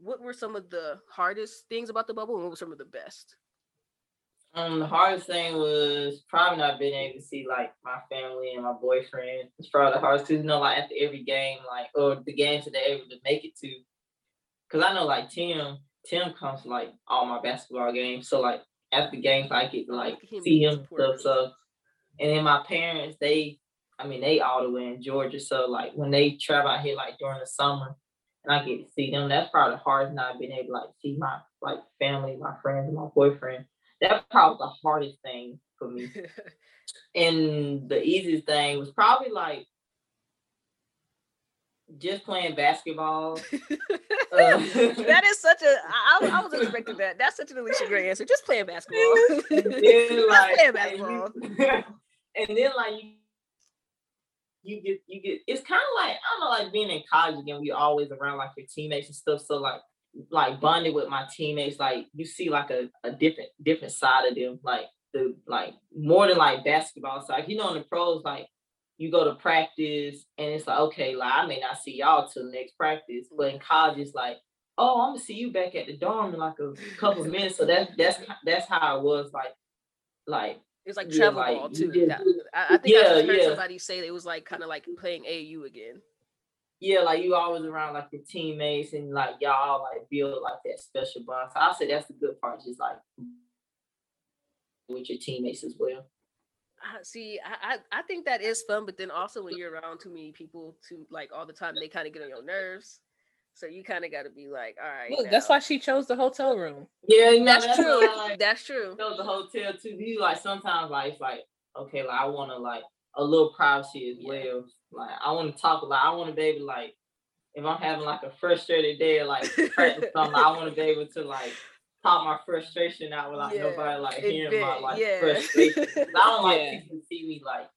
What were some of the hardest things about the bubble, and what were some of the best? Um, the hardest thing was probably not being able to see like my family and my boyfriend. It's probably the hardest because you know, like after every game, like or the games that they're able to make it to. Cause I know like Tim, Tim comes to like all my basketball games. So like after games, I get to like him see him stuff. So and then my parents, they, I mean, they all the way in Georgia. So like when they travel out here like during the summer, and I get to see them, that's probably the hardest not being able to like see my like family, my friends, my boyfriend. That's probably the hardest thing for me. And the easiest thing was probably like just playing basketball. Uh, that is such a. I, I was expecting that. That's such an Allisha Gray answer. Just playing basketball. and then Just like, playing and basketball. you- and then like you, you get you get it's kind of like I don't know like being in college again. We always around like your teammates and stuff. So like like bonding with my teammates, like you see like a, a different different side of them. Like the like more than like basketball. side. you know in the pros like you go to practice and it's like okay like I may not see y'all till next practice, but in college it's like oh I'm gonna see you back at the dorm in like a couple minutes. So that's that's that's how it was like like It's like Yeah, travel ball too. just- I, I think I Yeah, just heard yeah. somebody say it was like kind of like playing AU again. yeah, like you always around like your teammates and like y'all like build like that special bond. So I say that's the good part, just like with your teammates as well. I see. I, I I think that is fun, but then also when you're around too many people to like all the time, they kind of get on your nerves. So you kind of got to be like, all right. Look, that's why she chose the hotel room. Yeah, you know, That's why true. Like That's true. go to the hotel too. You like sometimes like it's like okay, like I want to like a little privacy as Yeah. well. Like I want to talk. Like I want to be able to like if I'm having like a frustrated day, or, like something, I want to be able to like talk my frustration out without Yeah, nobody like and hearing my like yeah. frustration. 'Cause I don't like Yeah. people to see me like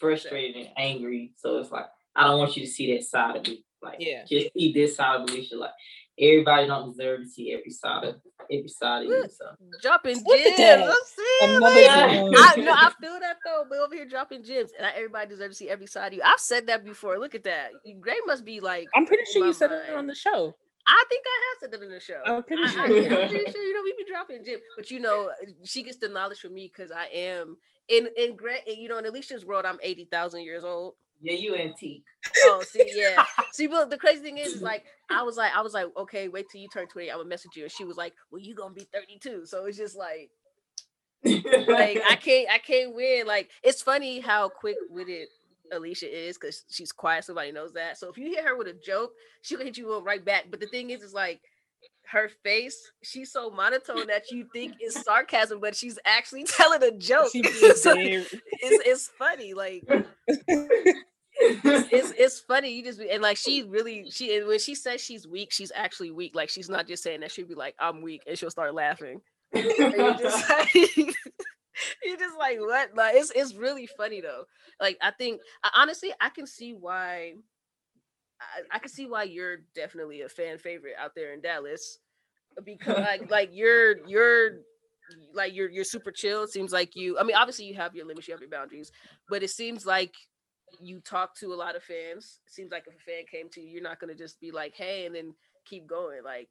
frustrated and angry. So it's like I don't want you to see that side of me. Like Yeah. just see this side of Allisha. Like everybody don't deserve to see every side of every side of you. So dropping Look gems. that. I'm saying, like. I no, I feel that though. But over here dropping gems, and not everybody deserves to see every side of you. I've said that before. Look at that. Gray must be like. I'm pretty sure you said it on the show. I think I have said that in the show. I'm pretty I- sure. I, am pretty sure. You know, we be dropping gems, but you know, she gets the knowledge from me because I am in in Gray. You know, in Allisha's world, I'm eighty thousand years old. Yeah, you antique. Oh, see, yeah. See, but the crazy thing is, is like I was like, I was like, okay, wait till you turn 20, I would message you. And she was like, Well, you gonna be 32. So it's just like like I can't I can't win. Like it's funny how quick witted Allisha is because she's quiet, somebody knows that. So if you hit her with a joke, she'll hit you up right back. But the thing is, is like her face, she's so monotone that you think it's sarcasm, but she's actually telling a joke. So it's, it's funny. Like it's, it's it's funny. You just be- and like she really she when she says she's weak, she's actually weak. Like she's not just saying that. She'd be like, "I'm weak," and she'll start laughing. You're just like, you're just like, what? Like it's it's really funny though. Like I think honestly, I can see why. I, I can see why you're definitely a fan favorite out there in Dallas uh, because like like you're you're like you're you're super chill. It seems like you. I mean, obviously you have your limits, you have your boundaries, but it seems like you talk to a lot of fans. It seems like if a fan came to you, you're not gonna just be like, hey, and then keep going. Like,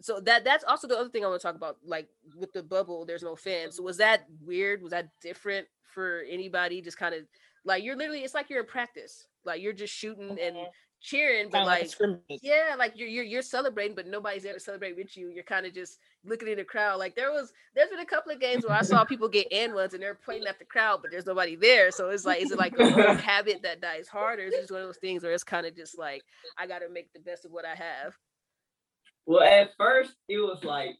so that that's also the other thing I want to talk about. Like with the bubble, there's no fans. So was that weird? Was that different for anybody? Just kind of like you're literally, it's like you're in practice. Like you're just shooting and mm-hmm. Cheering, but like like yeah, like you're you're you're celebrating, but nobody's there to celebrate with you. You're kind of just looking in the crowd. Like there was, there's been a couple of games where I saw people get and ones and they're pointing at the crowd, but there's nobody there. So it's like, is it like a habit that dies hard, or is it just one of those things where it's kind of just like I got to make the best of what I have? Well, at first it was like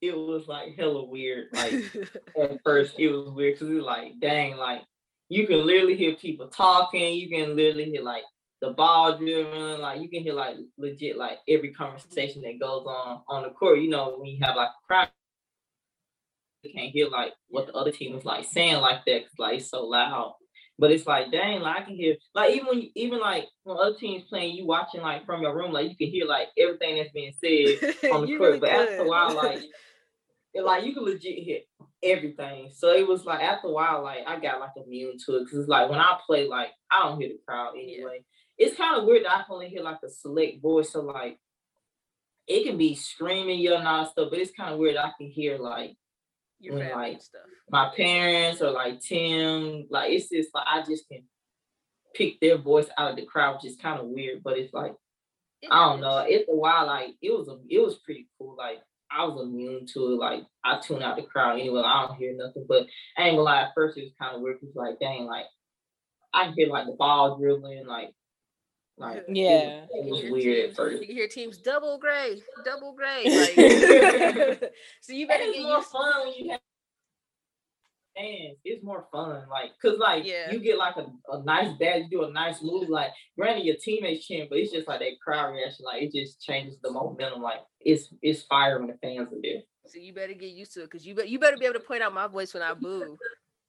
it was like hella weird. Like at first it was weird because it was like, dang, like you can literally hear people talking. You can literally hear like the ball dribbling. Like you can hear like legit like every conversation that goes on on the court. You know when you have like a crowd, you can't hear like what the other team is like saying like that because like it's so loud. But it's like, dang, like I can hear like even when you, even like when other teams playing, you watching like from your room, like you can hear like everything that's being said on the court. really but after a while, like it, like you can legit hear everything. So it was like after a while, like I got like immune to it because it's like when I play, like I don't hear the crowd anyway. It's kind of weird that I can only hear like a select voice. So like it can be screaming, yelling, that stuff, but it's kind of weird. I can hear like your when, like, stuff. my parents or like Tim. Like it's just like I just can pick their voice out of the crowd, which is kind of weird. But it's like It I don't know. It's a while. Like it was a, it was pretty cool. Like I was immune to it. Like I tune out the crowd anyway. I don't hear nothing. But I ain't gonna lie. At first it was kind of weird. Cause like dang, like I can hear like the ball dribbling. Like like it was- Yeah. it You was hear weird at teams- first. You hear teams double gray, double gray. Like, so you better get it's more used. fun when you have fans. It's more fun, like, cause like Yeah. you get like a, a nice badge, you do a nice move. Like, granted, your teammates cheering, but it's just like that crowd reaction. Like, it just changes the momentum. Like, it's it's fire when the fans are there. So you better get used to it, cause you bet you better be able to point out my voice when I boo.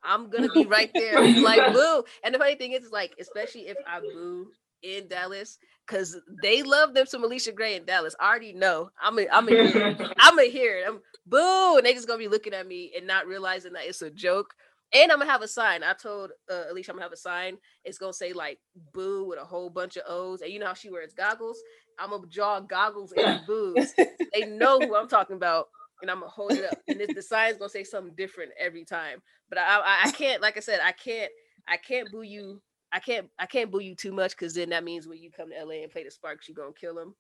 I'm gonna be right there, like boo. And the funny thing is, is like, especially if I boo in Dallas, cause they love them some Allisha Gray in Dallas. I already know. I'm a, I'm a hear it. I'm gonna hear it. I'm boo, and they just gonna be looking at me and not realizing that it's a joke. And I'm gonna have a sign. I told uh, Allisha I'm gonna have a sign. It's gonna say like "boo" with a whole bunch of O's. And you know how she wears goggles. I'm gonna draw goggles and boos. they know who I'm talking about, and I'm gonna hold it up. And this, the sign's gonna say something different every time. But I, I, I can't, like I said, I can't, I can't boo you. I can't, I can't boo you too much because then that means when you come to LA and play the Sparks, you're gonna kill them.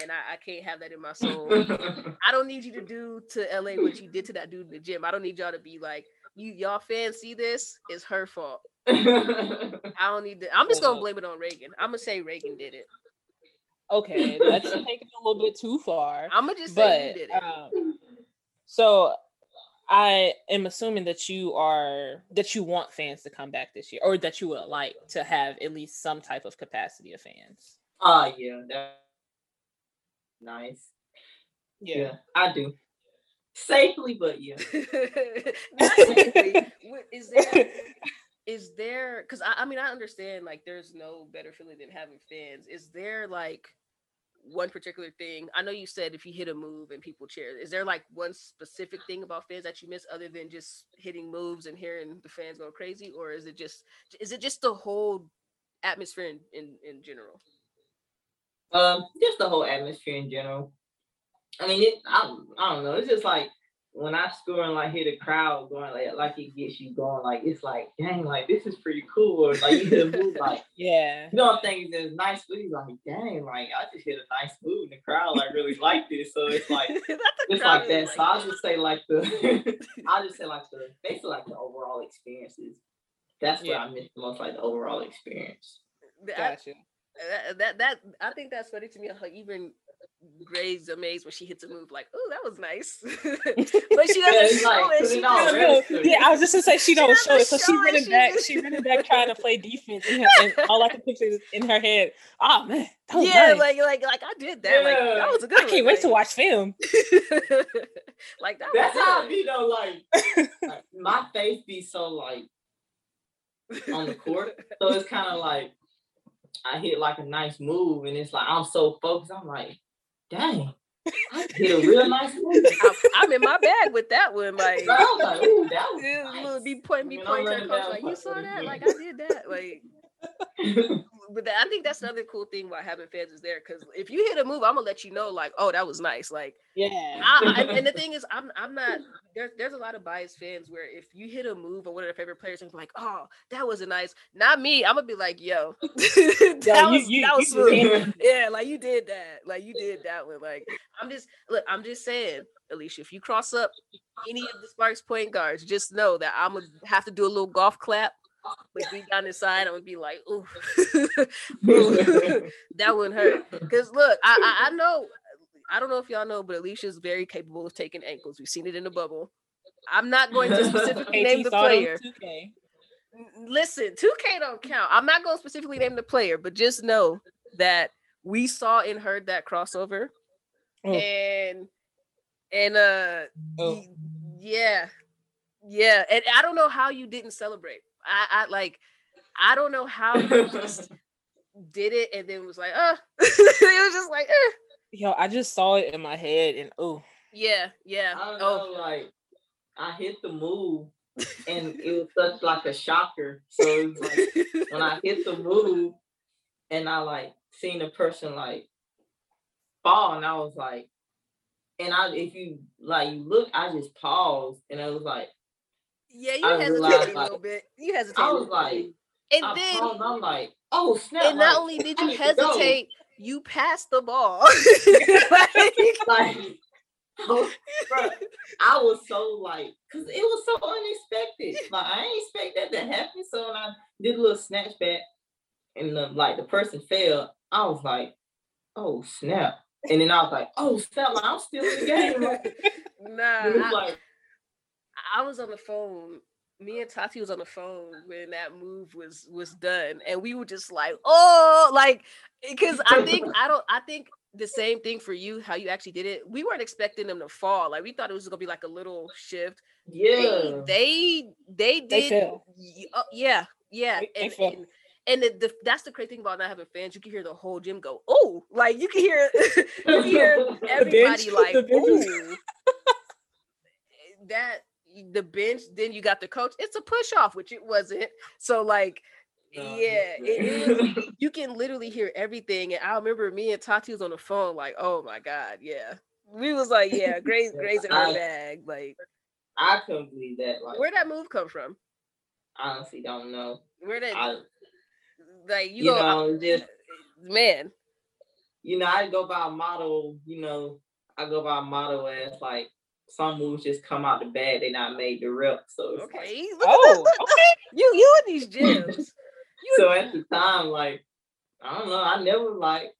And I, I can't have that in my soul. I don't need you to do to LA what you did to that dude in the gym. I don't need y'all to be like, you y'all fans see this, it's her fault. I don't need to. I'm just gonna blame it on Reagan. I'm gonna say Reagan did it. Okay, that's taking it a little bit too far. I'm gonna just say you did it. um, so I am assuming that you are that you want fans to come back this year, or that you would like to have at least some type of capacity of fans. Oh yeah, that nice. Yeah. Yeah, I do. Safely, but yeah. Not technically. What- Is there is there because I, I mean I understand like there's no better feeling than having fans. Is there like one particular thing? I know you said if you hit a move and people cheer, is there like one specific thing about fans that you miss other than just hitting moves and hearing the fans go crazy, or is it just is it just the whole atmosphere in, in, in general? Um, just the whole atmosphere in general. I mean, it, I, I don't know. It's just like when I score and like hear the crowd going like like it gets you going, like it's like, dang, like this is pretty cool. Or like you hit a move like Yeah. you don't think it's a nice move, like dang, like I just hit a nice move and the crowd like really like this. So it's like Not the it's like that. is So I'll just say like the I'll just say like the basically like the overall experiences. That's what Yeah. I miss the most, like the overall experience. Gotcha. that, that that I think that's funny to me. How even Gray's amazed when she hits a move like, "Oh, that was nice," but she doesn't it's show like, it. She it on, just- really. Yeah, I was just gonna say she don't doesn't show it, so she show it, running she back. just- She running back trying to play defense, in her, and all I can picture is in her head. Oh man, that was yeah, nice. like like like I did that. Like that was a good. I can't wait to watch film. like that. That's how good. I be though. Like, like, my face be so like on the court, so it's kind of like I hit like a nice move, and it's like I'm so focused. I'm like, dang, I hit a real nice move. I'm, I'm in my bag with that one. Like, So I was like, ooh, that was nice. little be pointing, be pointing to ran coach like, you saw that? Like I did that. Like, but that, I think that's another cool thing about having fans is there because if you hit a move, I'm gonna let you know like, oh, that was nice. Like, Yeah. I, I- and the thing is, I'm I'm not there's there's a lot of biased fans where if you hit a move or one of their favorite players and be like, oh, that was a nice. Not me. I'm gonna be like, yo, that Yeah, you- was you- that was smooth. Yeah, like you did that. Like you did that one. Like I'm just look. I'm just saying, Allisha, if you cross up any of the Sparks point guards, just know that I'm gonna have to do a little golf clap. Like be down the side, I'm gonna be like, ooh, ooh, that wouldn't hurt. Cause look, I, I I know, I don't know if y'all know, but Allisha's very capable of taking ankles. We've seen it in the bubble. I'm not going to specifically name the player. Listen, 2K don't count. I'm not going to specifically name the player, but just know that we saw and heard that crossover. Oh. And and uh Oh. yeah. Yeah. And I don't know how you didn't celebrate. I, I like I don't know how you just did it and then was like, oh, it was just like, eh. Yo, I just saw it in my head, and oh, yeah, yeah. I don't Oh, know, like I hit the move, and it was such like a shocker. So it was like when I hit the move, and I like seen the person like fall, and I was like, and I if you like you look, I just paused, and I was like, yeah, you I hesitated a little like- bit. You hesitated. I was like, and I then I'm like, oh snap! and not only did you hesitate, you passed the ball. like, I was, bruh, I was so like, cause it was so unexpected. Like I ain't expect that to happen. So when I did a little snatch back, and the like the person fell, I was like, oh snap. And then I was like, oh snap, like, I'm still in the game. Like, nah, it was I, like, I was on the phone. Me and Tati was on the phone when that move was was done, and we were just like, "Oh, like," because I think I don't. I think the same thing for you. How you actually did it. We weren't expecting them to fall. Like we thought it was gonna be like a little shift. yeah. They they they They did. fell. y- uh, yeah, yeah, They- they and, and and the, the, that's the great thing about not having fans. You can hear the whole gym go, "Oh!" Like you can hear you can hear everybody bench- like, the bench was- "Ooh." that the bench. Then you got the coach. It's a push off, which it wasn't. So like, No, yeah, it is. You can literally hear everything. And I remember me and Tati was on the phone, like, "Oh my god, yeah." We was like, "Yeah, Grace, Grace in her bag." Like, I couldn't believe that. Like, where that move come from? I honestly don't know. Where that I, like you, you go, know, just uh, man. you know, I go by a model, you know, I go by a model as like some moves just come out the bag, they not made the rep. So it's like- Okay. Look Oh, okay. You you in these gyms. You so at the time, like, I don't know, I never like,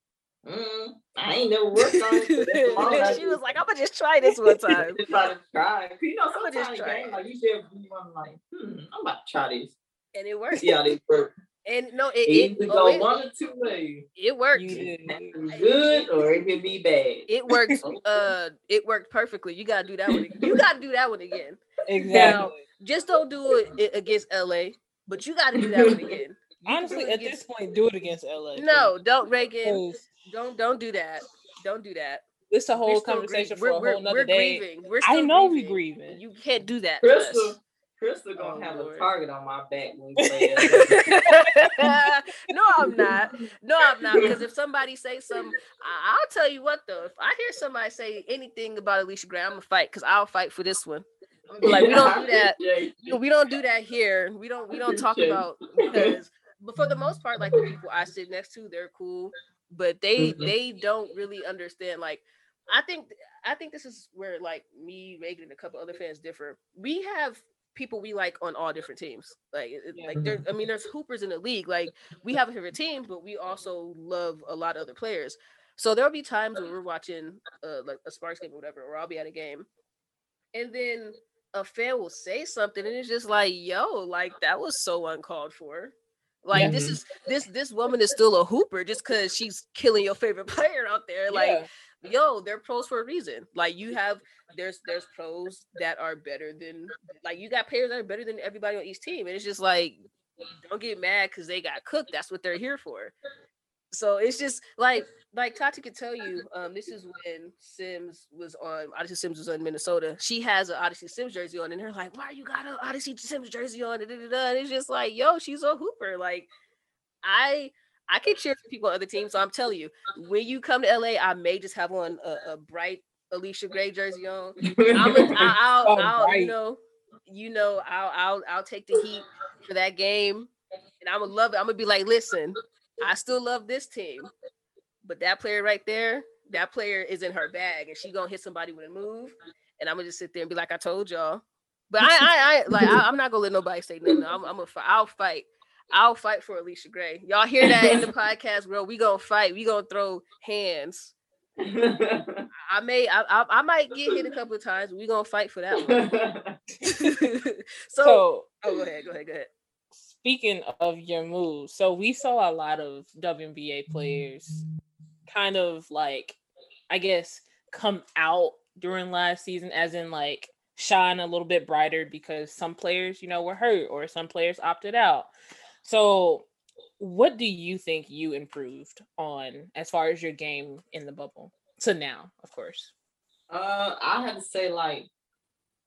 mm, I ain't never worked on it. but that's all I she was like, I'm gonna just try this one time. just try to try. You know, I'ma just sometimes try game, like you should be like, hmm, I'm about to try this. And it worked. See how this work. And no, it It it, can oh, go it, one or two ways. it worked. You did. It can be good or it can be bad. It works. Uh, it worked perfectly. You gotta do that one. Again. You gotta do that one again. Exactly. Just don't do it against LA, but you gotta do that one again. You Honestly, at against- this point, do it against LA. no, don't Reagan. 'cause Don't don't do that. Don't do that. It's a whole conversation grieving. for a We're- whole nother we're day. grieving. We're I still know we grieving. grieving. You can't do that. Crystal, Crystal gonna Oh, have Lord. a target on my back when we play. No, I'm not. No, I'm not. Because if somebody say something, I- I'll tell you what though. If I hear somebody say anything about Allisha Gray, I'm gonna fight because I'll fight for this one. I'm gonna be like, we don't do that. we don't do that here. We don't we don't talk about because but for the most part, like the people I sit next to, they're cool, but they Mhm. they don't really understand. Like I think I think this is where like me, Reagan, and a couple other fans differ. We have people we like on all different teams. Like it- Yeah. like there I mean there's hoopers in the league. Like we have a favorite team, but we also love a lot of other players. So there'll be times when we're watching uh, like a Sparks game or whatever, or I'll be at a game, and then a fan will say something, and it's just like, "Yo, like that was so uncalled for." Like this Mhm. is this this woman is still a hooper just because she's killing your favorite player out there. Like, Yeah. Yo, they're pros for a reason. Like you have there's there's pros that are better than like you got players that are better than everybody on each team, and it's just like don't get mad because they got cooked. That's what they're here for. So it's just like like Tati could tell you, um, this is when Sims was on Odyssey Sims was on Minnesota. She has an Odyssey Sims jersey on, and they're like, "Why you got an Odyssey Sims jersey on?" And it's just like, yo, she's a hooper. Like, I I can cheer for people on other teams. So I'm telling you, when you come to LA, I may just have on a, a bright Allisha Gray jersey on. I'm a, I'll, Oh, I'll you know, you know, I'll, I'll, I'll take the heat for that game, and I'm gonna love it. I'm gonna be like, listen, I still love this team, but that player right there, that player is in her bag, and she gonna hit somebody with a move, and I'm gonna just sit there and be like, I told y'all. But I, I, I like, I, I'm not gonna let nobody say nothing. I'm, I'm gonna, I'll fight. I'll fight for Allisha Gray. Y'all hear that in the podcast, bro? We gonna fight. We gonna throw hands. I may, I, I, I might get hit a couple of times. We gonna fight for that one. so, So oh, go ahead, go ahead, go ahead. speaking of your moves, so we saw a lot of WNBA players kind of like, I guess, come out during last season, as in like shine a little bit brighter because some players, you know, were hurt or some players opted out. So, what do you think you improved on as far as your game in the bubble to now, of course? Uh, I had to say like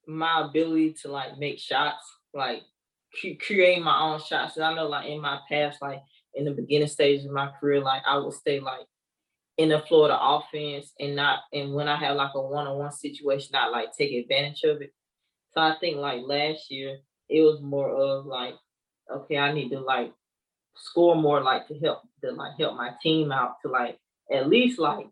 my ability to like make shots, like cre- create my own shots. 'Cause I know like in my past, like in the beginning stages of my career, like I would stay like in the Florida offense and not and when I had like a one-on-one situation, not like take advantage of it. So I think like last year it was more of like, okay, I need to like score more like to help to like help my team out to like at least like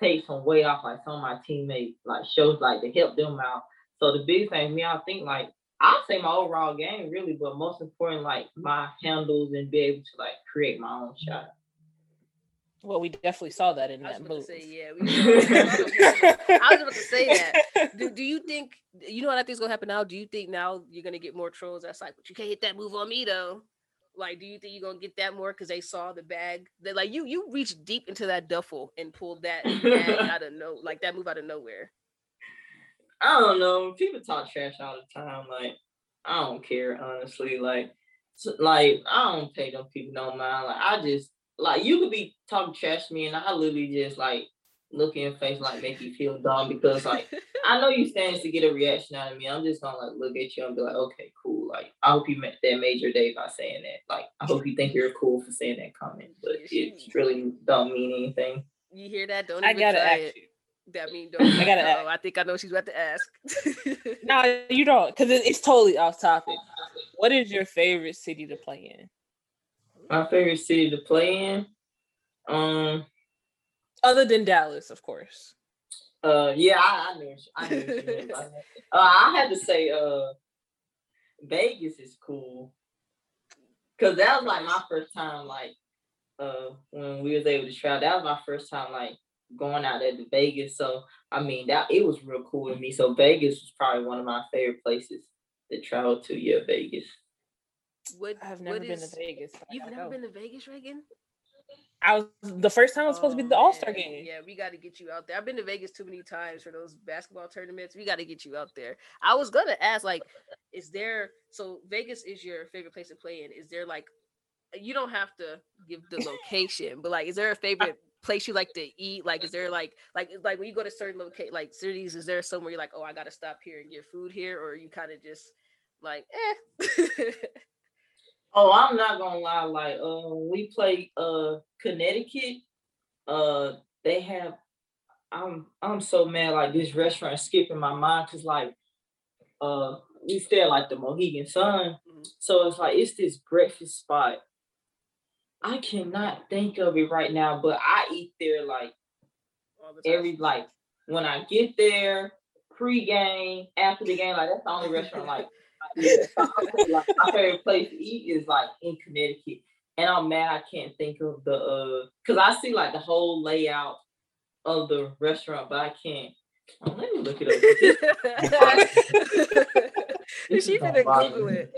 take some weight off like some of my teammates like shows like to help them out. So the big thing me, I think like I'll say my overall game really, but most important like my handles and be able to like create my own shot. Well, we definitely saw that in I was that about move. to say, yeah. We, I was about to say that. Do, do you think you know what I think is gonna happen now? Do you think now you're gonna get more trolls that's like, but you can't hit that move on me though? Like, do you think you're gonna get that more because they saw the bag? That like you you reached deep into that duffel and pulled that bag out of no like that move out of nowhere. I don't know. People talk trash all the time. Like I don't care honestly. Like like I don't pay them people no mind. Like I just like you could be talking trash to me and I literally just like look in your face like make you feel dumb because like I know you stands to get a reaction out of me. I'm just gonna like look at you and be like, okay, cool. Like I hope you met that major day by saying that. Like I hope you think you're cool for saying that comment, but it really don't mean anything. You hear that? Don't I gotta try ask it. you. That mean don't. I gotta oh, I think I know she's about to ask. No, you don't, because it's totally off topic. What is your favorite city to play in, My favorite city to play in. Um other than Dallas, of course? Uh, yeah, I, I knew. I knew. what you meant by that. uh, I had to say, uh, Vegas is cool, cause that was like my first time, like, uh, when we was able to travel. That was my first time, like, going out there to Vegas. So I mean, that it was real cool to me. So Vegas was probably one of my favorite places to travel to. Yeah, Vegas. What, I've never what been is- to Vegas. You've never go. been to Vegas, Reagan? I was the first time it was supposed to be Oh, the All Star game. Yeah, we got to get you out there. I've been to Vegas too many times for those basketball tournaments. We got to get you out there. I was gonna ask, like, is there? So Vegas is your favorite place to play in? Is there like, you don't have to give the location, but like, is there a favorite place you like to eat? Like, is there like, like, like when you go to certain locate like cities, is there somewhere you're like, oh, I got to stop here and get food here, or you kind of just like, eh? Oh, I'm not gonna lie. Like, uh, we play uh Connecticut, uh, they have. I'm I'm so mad. Like this restaurant is skipping my mind because like, uh, we stay at like the Mohegan Sun, Mhm. so it's like it's this breakfast spot. I cannot think of it right now, but I eat there like the every like when I get there, pre-game, after the game. Like that's the only restaurant like. I. So I like my favorite place to eat is like in Connecticut, and I'm mad I can't think of the uh, cause I see like the whole layout of the restaurant, but I can't. Oh, let me look it up. This she is gonna Google it.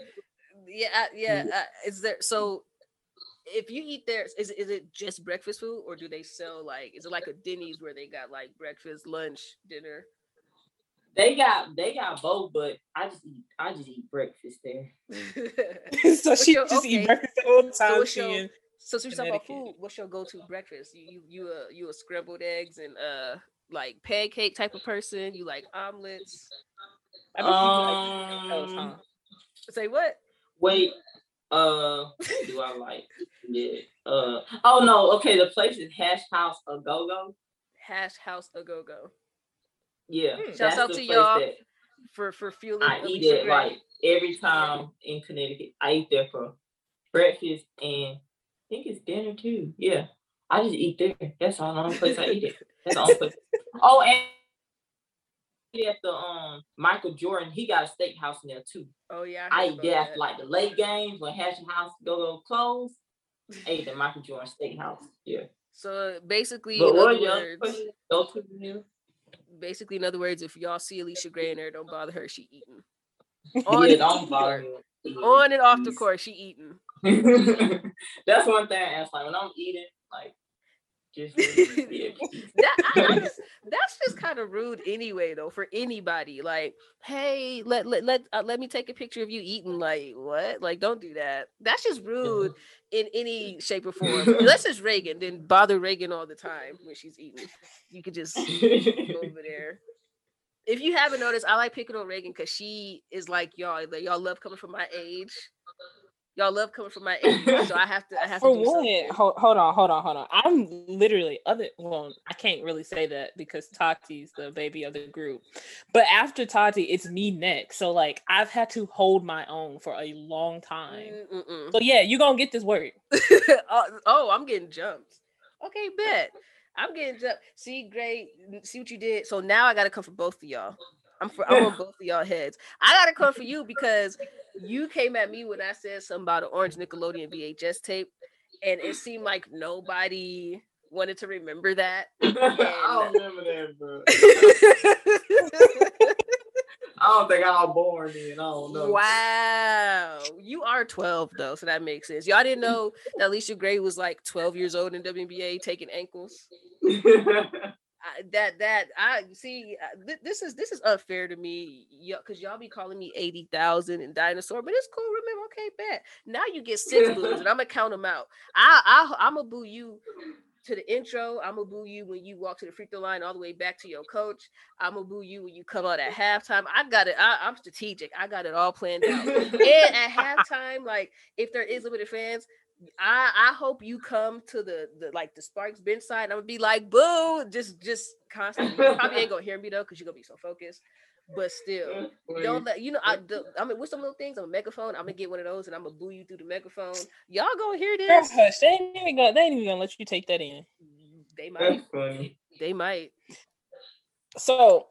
Yeah, yeah. Uh, is there so? If you eat there, is is it just breakfast food, or do they sell like? Is it like a Denny's where they got like breakfast, lunch, dinner? They got they got both, but I just eat I just eat breakfast there. so What's she your- just okay. eat breakfast all the whole So what's your- in- So since we talk about food, what's your go-to breakfast? You you you a you a scrambled eggs and uh like pancake type of person? You like omelets? I bet you like toast, huh? Um, Say what? Wait, uh, do I like? Yeah. Uh, oh no. Okay, the place is Hash House a Go Go. Hash House a go go Yeah, Hmm. Shouts out to y'all. for for fueling. I eat it like every time in Connecticut. I eat there for breakfast and I think it's dinner too. Yeah, I just eat there. That's all the only place I eat it. That's the only place. Oh, and at the um Michael Jordan, he got a steakhouse in there too. Oh yeah, I heard eat there after like the late games when Hash House go go close. I ate the Michael Jordan Steakhouse. Yeah. So basically, But in other words, go to meal? Basically in other words, if y'all see Allisha Gray in there, don't bother her. She eating. Yeah, and don't bother the court. me. On and off the court, she eating. That's one thing I ask. Like when I'm eating, like just let me be at peace. That I, I just, that's just kind of rude anyway, though, for anybody. Like, hey, let let let uh, let me take a picture of you eating. Like, what? Like, don't do that. That's just rude in any shape or form. Unless it's Reagan, then bother Reagan all the time when she's eating. You could just go over there. If you haven't noticed, I like picking on Reagan because she is like y'all. Like, y'all love coming from my age. Y'all love coming from my age, so I have to. I have For to do one, hold, hold on, hold on, hold on. I'm literally other. Well, I can't really say that because Tati's the baby of the group. But after Tati, it's me next. So like, I've had to hold my own for a long time. Mm, mm-mm. So yeah, you are gonna get this word. oh, oh, I'm getting jumped. Okay, bet. I'm getting jumped. See, great. See what you did. So now I gotta come for both of y'all. I'm for I'm on both of y'all heads. I gotta come for you because you came at me when I said something about an orange Nickelodeon VHS tape, and it seemed like nobody wanted to remember that. I don't remember that, bro. I don't think I was born then. I don't know. wow, you are 12 though, so that makes sense. Y'all didn't know that Allisha Gray was like 12 years old in WNBA taking ankles. I, that that I see. uh, th- this is this is unfair to me, because y'all be calling me eighty thousand and dinosaur, but it's cool. Remember, okay, bet. Now you get six boos, and I'm gonna count them out. I I I'm gonna boo you to the intro. I'm gonna boo you when you walk to the free throw line all the way back to your coach. I'm gonna boo you when you come out at halftime. I got it. I, I'm strategic. I got it all planned out. and at halftime, like if there is limited fans, I I hope you come to the the like the Sparks bench side. I'm gonna be like, boo, just just constantly. You probably ain't gonna hear me though, because you're gonna be so focused. But still, don't let you know. I do, I mean, with some little things, I'm a megaphone. I'm gonna get one of those, and I'm gonna boo you through the megaphone. Y'all gonna hear this? hush. They ain't even gonna. They ain't even gonna let you take that in. They might. They might. So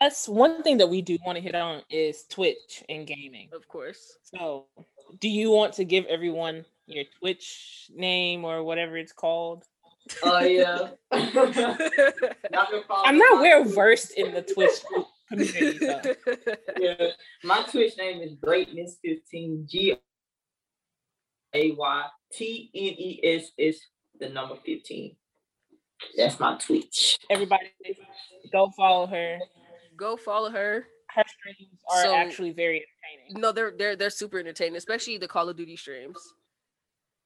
let's. One thing that we do want to hit on is Twitch and gaming. Of course. So, do you want to give everyone your Twitch name or whatever it's called? Oh yeah. Y'all can follow I'm not my well versed in the Twitch community. So. Yeah, my Twitch name is Greatness fifteen G A Y T N E S S the number fifteen. That's my Twitch. Everybody, go follow her. Go follow her. Her streams are So- actually very entertaining. No, they're they're they're super entertaining, especially the Call of Duty streams.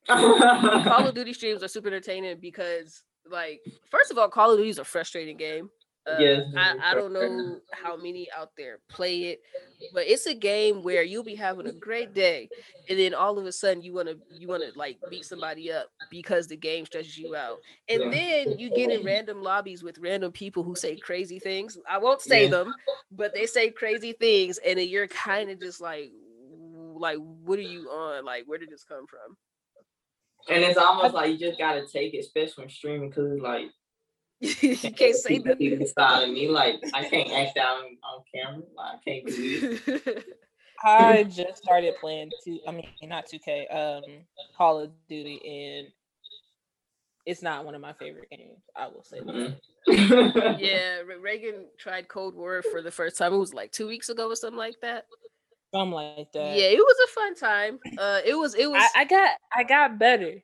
Call of Duty streams are super entertaining because, like, first of all, Call of Duty is a frustrating game. Uh, Yes, I, I don't know how many out there play it, but it's a game where you'll be having a great day, and then all of a sudden you wanna you wanna like beat somebody up because the game stretches you out, and Yeah. then you get in random lobbies with random people who say crazy things. I won't say Yeah. them, but they say crazy things, and then you're kind of just like, like what are you on? Like where did this come from? And it's almost like you just gotta take it, especially when streaming, because it's like you can't say people nothing. inside of me. Like I can't act out on, on camera. Like I can't do it. I just started playing two. I mean, not two K. Um, Call of Duty, and it's not one of my favorite games. I will say that. Mhm. yeah, Reagan tried Cold War for the first time. It was like two weeks ago or something like that. Something like that. Yeah, it was a fun time. Uh, it was. It was. I, I got I got better.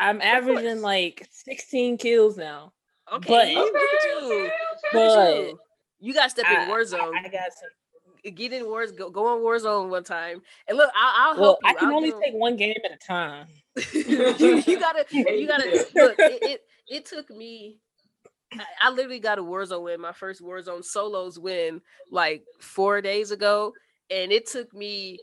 I'm averaging course. like 16 kills now. okay. but- look at you. But you. Got to step I, in Warzone. I, I got some. Get in Wars. Go, go on Warzone one time. And look, I'll, I'll Well, help you. I can I'll only do- take one game at a time. you, you gotta. You gotta look. It, it it took me. I, I literally got a Warzone win, my first Warzone solos win, like four days ago, and it took me.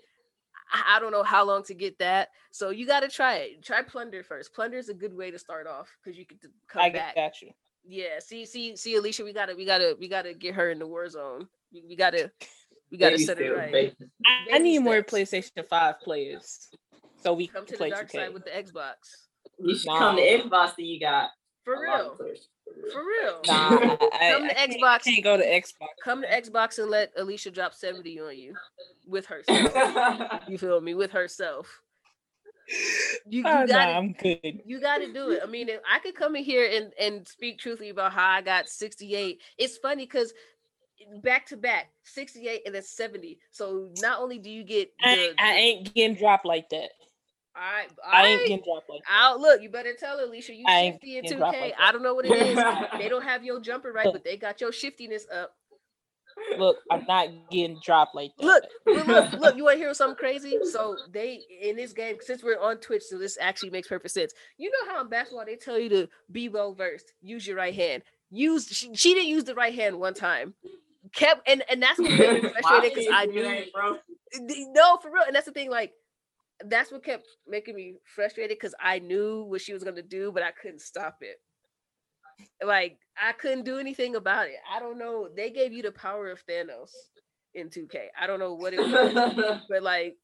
I I don't know how long to get that. So you got to try it. Try plunder first. Plunder is a good way to start off because you can come I back. got you. Yeah. See, see, see, Allisha, we gotta, we gotta, we gotta get her in the war zone. We, we gotta, we gotta Baby set it right. baby. I, I Baby need more. PlayStation 5 players so we Come can to play the dark 2K. side with the Xbox. You should come to Nah. Xbox and you got For a lot of real. For real. Nah, I, I, Come to I Xbox. Can't go to Xbox. Come to Xbox and let Allisha drop 70 on you with herself. you feel me? With herself. You, you Oh, gotta nah, I'm good. you got to do it. I mean, if I could come in here and and speak truthfully about how I got 68. It's funny because back to back 68 and then 70. So not only do you get the, I, I ain't getting dropped like that. I I ain't getting dropped like that. Out look, you better tell Allisha you I ain't shifty in 2K. like I don't know what it is. they don't have your jumper right, but they got your shiftiness up. Look, I'm not getting dropped like that. Look, look, look, look, you want to hear something crazy? So they in this game, since we're on Twitch, so this actually makes perfect sense. You know how in basketball they tell you to be well versed, use your right hand. Use she, she didn't use the right hand one time. Kept and and that's what made me frustrated because I knew no for real, and that's the thing. Like that's what kept making me frustrated because I knew what she was gonna do, but I couldn't stop it. Like I couldn't do anything about it. I don't know. They gave you the power of Thanos in 2K. I don't know what it was, but like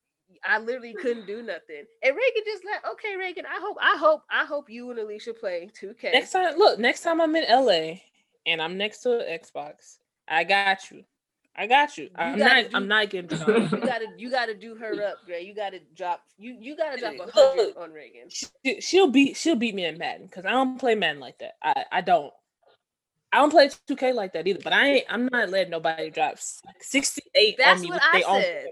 I literally couldn't do nothing. And Reagan just like, okay, Reagan. I hope, I hope, I hope you and Allisha play 2K. Next time, look, next time I'm in LA and I'm next to an Xbox, I got you. I got you. I'm gotta not. do- I'm not getting dropped. you gotta, you gotta do her up, Gray. You gotta drop, you, you gotta drop a Look. hundred on Reagan. She, she'll beat. She'll beat me in Madden because I don't play Madden like that. I. I don't. I don't play 2K like that either. But I ain't. I'm not letting nobody drop 68 That's on me. what I they own- said.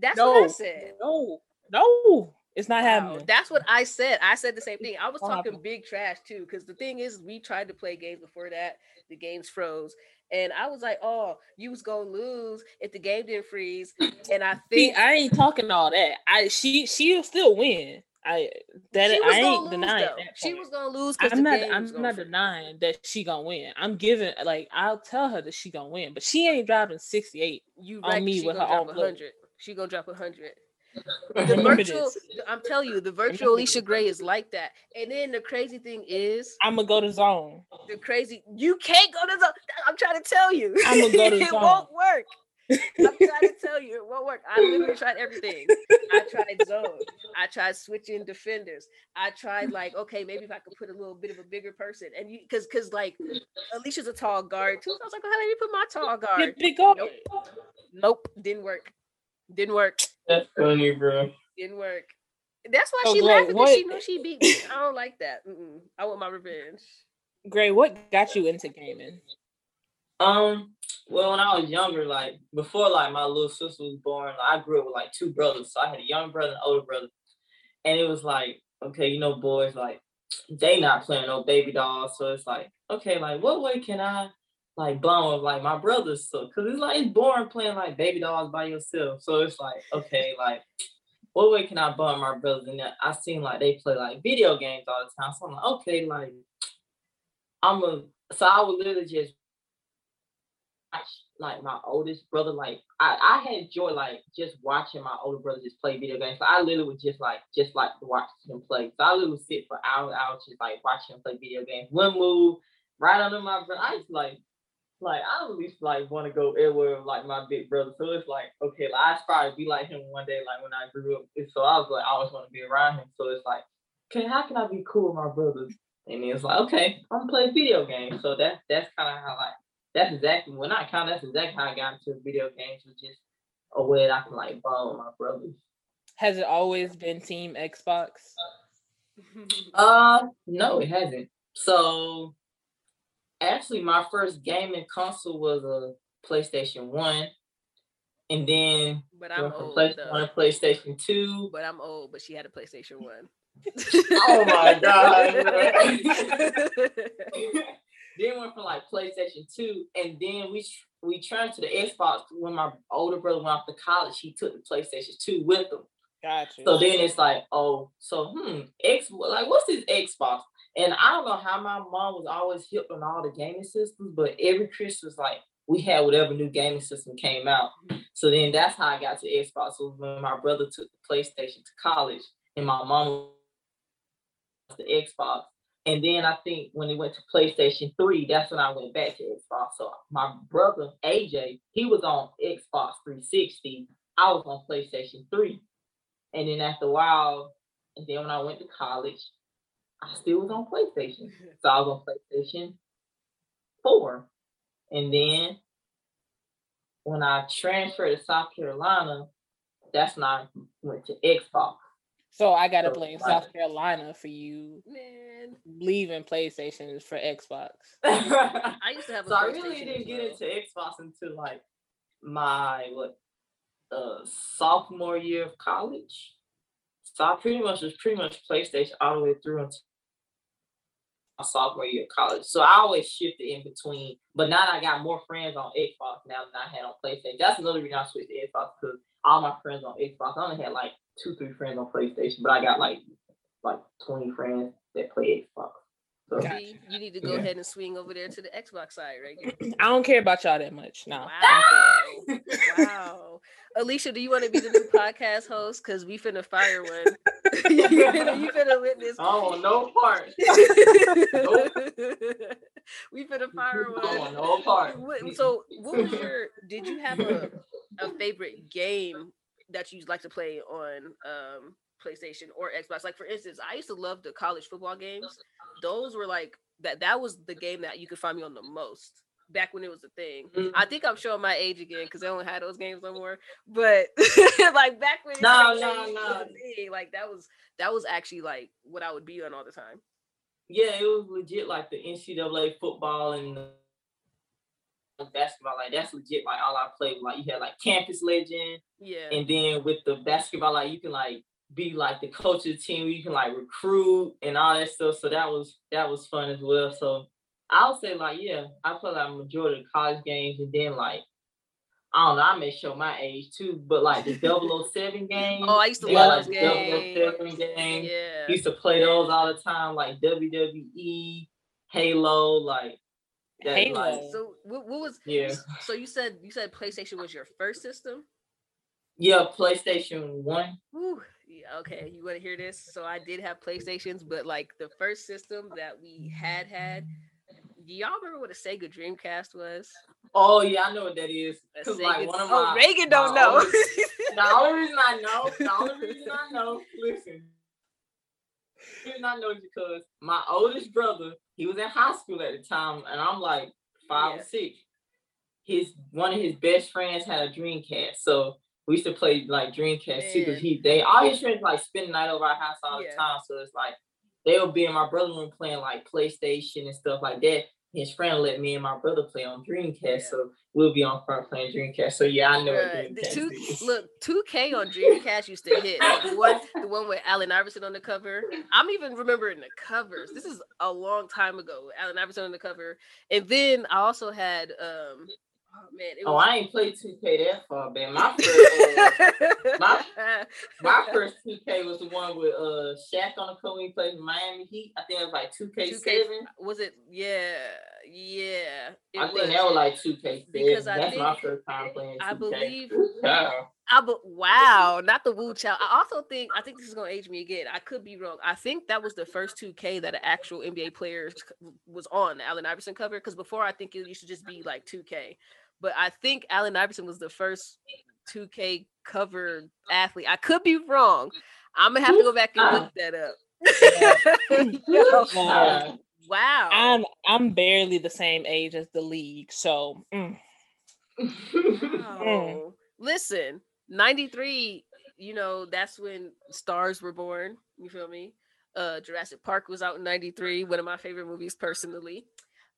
That's what I said. No. No. It's not Wow, happening. That's what I said. I said the same thing. I was talking big trash too, because the thing is, we tried to play games before that. The games froze, and I was like, "Oh, you was gonna lose if the game didn't freeze." And I See, think I ain't talking all that. I she she'll still win. I that I ain't lose. denying though. that. She was gonna lose because I'm not. I'm not denying that she gonna win. I'm giving like I'll tell her that she gonna win, but she ain't dropping 68. You on right? me with her own hundred. She gonna drop a hundred. The virtual. I'm telling you, the virtual Allisha Gray is like that. And then the crazy thing is, I'm gonna go to zone. the crazy you can't go to zone. I'm trying to tell you, I'ma go to it zone. won't work. I'm trying to tell you, it won't work. I literally tried everything. I tried zone. I tried switching defenders. I tried like, okay, maybe if I could put a little bit of a bigger person, and you, because, because like, Allisha's a tall guard too. So I was like, oh, let me put my tall guard. big guard. Nope. Nope, didn't work. Didn't work. That's funny, bro. Didn't work. That's why So, she Gray, laughed because she knew she beat me. I don't like that. Mm-mm. I want my revenge. Gray, what got you into gaming? Um, well, when I was younger, like before, like my little sister was born, like, I grew up with like two brothers. So I had a young brother and older brother, and it was like, okay, you know, boys like they not playing no baby dolls, so it's like, okay, like what way can I like bond with like my brothers? So, cause it's like it's boring playing like baby dolls by yourself. So it's like, okay, like what way can I bond my brothers? And I seen like they play like video games all the time. So I'm like, okay, like I'm a so I would literally just watch like my oldest brother, like I, I had enjoyed like just watching my older brother just play video games. So I literally would just like just like watch him play. So I literally would sit for hours, hours just like watching him play video games. One move right under my brother. I just like like I at least like want to go everywhere with like my big brother. So it's like okay, like I aspire to be like him one day, like when I grew up. And so I was like I always want to be around him. So it's like, okay, how can I be cool with my brothers? And it's like, okay, I'm gonna play video games. So that's that's kind of how like that's exactly well not kind of that's exactly how I got into video games was just a way that I can like bond with my brothers. Has it always been Team Xbox? Uh no, it hasn't. So actually my first gaming console was a PlayStation One. And then but I'm went from old PlayStation One to PlayStation Two. But I'm old. But she had a PlayStation One. Oh my God, then went from like PlayStation 2, and then we we turned to the Xbox when my older brother went off to college. He took the PlayStation 2 with him. Gotcha. So then it's like, oh, so hmm, X like what's this Xbox? And I don't know how my mom was always hip on all the gaming systems, but every Christmas, like we had whatever new gaming system came out. Mm-hmm. So then that's how I got to Xbox. Was when my brother took the PlayStation to college, and my mom was the Xbox. And then I think when it went to PlayStation 3, that's when I went back to Xbox. So my brother AJ, he was on Xbox 360. I was on PlayStation 3. And then after a while, and then when I went to college, I still was on PlayStation. So I was on PlayStation 4. And then when I transferred to South Carolina, that's when I went to Xbox. So I gotta So, blame like- South Carolina for you Man, leaving PlayStation for Xbox. I I used to have a so I really didn't get into Xbox until like my what uh sophomore year of college. So I pretty much was pretty much PlayStation all the way through until my sophomore year of college. So I always shifted in between. But now I got more friends on Xbox now than I had on PlayStation. That's another reason I switched to Xbox because all my friends on Xbox. I only had like two, three friends on PlayStation, but I got like like 20 friends that play Xbox. So Gotcha. See, you need to go Yeah. ahead and swing over there to the Xbox side, right? I don't care about y'all that much. No. Wow. wow. Allisha, do you want to be the new podcast host? Because we finna fire one. you, finna, you finna witness. I want no part. we finna fire I don't one. no part. So, what was your? Did you have a a favorite game that you like to play on um PlayStation or Xbox? Like for instance, I used to love the college football games. Those were like that. That was the game that you could find me on the most back when it was a thing. Mhm. I think I'm showing my age again because I don't have those games no more. But like back when, No, no, no. thing, like that was that was actually like what I would be on all the time. Yeah, it was legit like the NCAA football and the basketball. Like that's legit. Like all I played. Like you had like Campus Legend, Yeah. and then with the basketball, like you can like be like the coach of the team. You can like recruit and all that stuff. So that was that was fun as well. So I'll say like yeah, I play like majority of college games, and then like. I don't know. I may show my age too, but like the 007 games. Oh, I used to love like, those the 007 games. games. Yeah. used to play those all the time, like WWE, Halo, like that. Halo. Like, So what, what was yeah, so you said you said PlayStation was your first system? yeah, PlayStation One. Whew. Yeah, okay, you want to hear this? So I did have PlayStations, but like the first system that we had had. Do y'all remember what a Sega Dreamcast was? Oh yeah, I know what that is. A Cause like one of oh, my Reagan don't my know. the only reason I know, the only reason I know, listen. The reason I know is because my oldest brother, he was in high school at the time, and I'm like five Yeah. or six. His one of his best friends had a Dreamcast, so we used to play like Dreamcast too. Cause Man. he they all his friends like spend the night over our house all Yeah. the time, so it's like they'll be in my brother room playing like PlayStation and stuff like that. His friend let me and my brother play on Dreamcast, Yeah. so we'll be on front playing Dreamcast. So yeah, I know the Dreamcast two is. look, two K on Dreamcast used to hit. Like, the one, the one with Allen Iverson on the cover. I'm even remembering the covers. This is a long time ago. Allen Iverson on the cover, and then I also had um, man, Oh, was I ain't played 2K that far, man. My first, uh, my- my first 2K was the one with uh Shaq on the cover. He played Miami Heat. I think it was like 2K7. was it? Yeah, yeah. It I think that was like 2K7. Because I That's my think- first time playing 2K. I believe- Yeah. I but wow, not the Wu Chow. I also think I think this is gonna age me again. I could be wrong. I think that was the first 2K that an actual NBA player was on the Allen Iverson cover. Because before I think it used to just be like 2K, but I think Allen Iverson was the first 2K cover athlete. I could be wrong. I'm gonna have to go back and look that up. Yo, Yeah. wow. I'm I'm barely the same age as the league, so mm. Oh, listen, 93, you know, that's when stars were born. You feel me? Uh Jurassic Park was out in 93, one of my favorite movies personally.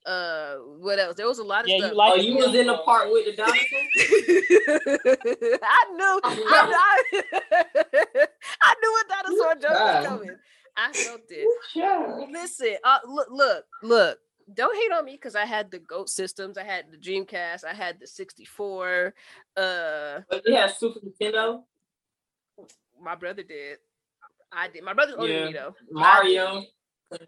Uh what else? There was a lot of yeah, stuff. you like oh, you was in the park with the dinosaur? I knew I, I, I knew a dinosaur joke was coming. I felt it. Sure. Listen, uh, look, look, look. Don't hate on me because I had the Goat systems. I had the Dreamcast. I had the 64. Uh, But you had Super Nintendo, my brother did. I did. My brother's older than me though. Mario,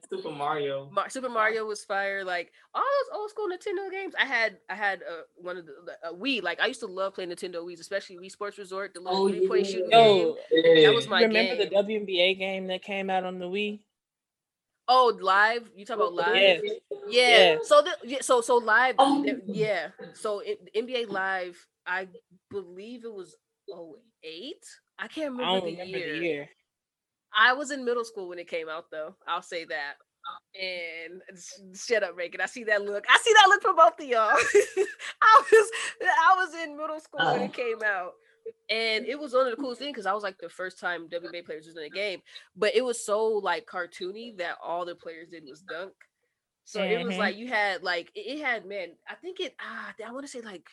Super Mario. Mar- Super Mario was fire. Like all those old school Nintendo games. I had. I had uh, one of the the- uh, Wii. Like I used to love playing Nintendo Wii's, especially Wii Sports Resort, the little Oh, three point yeah. shooting game. Yo, That was my you remember game. the WNBA game that came out on the Wii? Oh, live. You talk about live? Yeah. Yeah. Yeah. So the, yeah, so so live. Oh. Yeah. So it, NBA live. I believe it was 08. I can't remember, I don't the, remember year. the year. I was in middle school when it came out, though. I'll say that. And shut up, Reagan. I see that look. I see that look from both of y'all. I was I was in middle school when it came out. And it was one of the coolest things because I was like the first time WBA players was in a game, but it was so like cartoony that all the players did was dunk. So it was Mhm. like you had like it, it had man. I think it ah I want to say like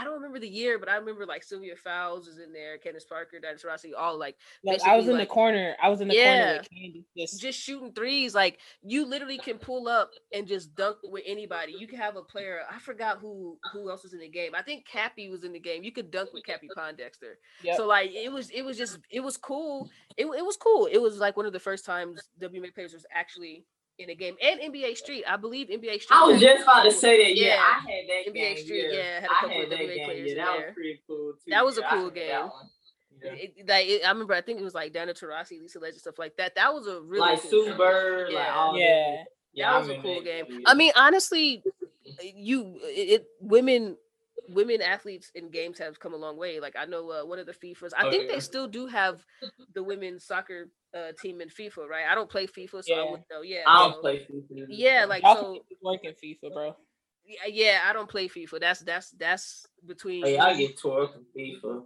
I don't remember the year, but I remember like Sylvia Fowles was in there, Candace Parker, Diana Taurasi, all like Like I was in like- the corner. I was in the corner Yeah. with Candy. Just, just shooting threes. Like you literally can pull up and just dunk with anybody. You can have a player. I forgot who who else was in the game. I think Cappie was in the game. You could dunk with Cappie Pondexter. Yep. So like it was it was just it was cool. It, it was cool. It was like one of the first times WNBA players was actually in a game and NBA Street. I believe NBA Street. I was just about to say that. Yeah, Yeah. I had that NBA game. Street, yeah, yeah, had a I couple had of that WNBA game. players Yeah, that there. was pretty cool too. That was a yeah, I cool had game. Yeah. It- like it- I remember, I think it was like Diana Taurasi, Lisa Legend, stuff like that. That was a really like cool Sue game. Bird, like Yeah. all yeah. that. that I was a cool game. yeah. I mean, honestly, you it, it women women athletes in games have come a long way. Like I know uh, one of the FIFA's. I Oh, think yeah. they still do have the women's soccer uh, team in FIFA, right? I don't play FIFA, so I Yeah. wouldn't know. Yeah, I don't so- play FIFA. Yeah, like Y'all so. working FIFA, bro. Yeah, yeah, I don't play FIFA. That's that's that's between. Hey, I get tore from FIFA.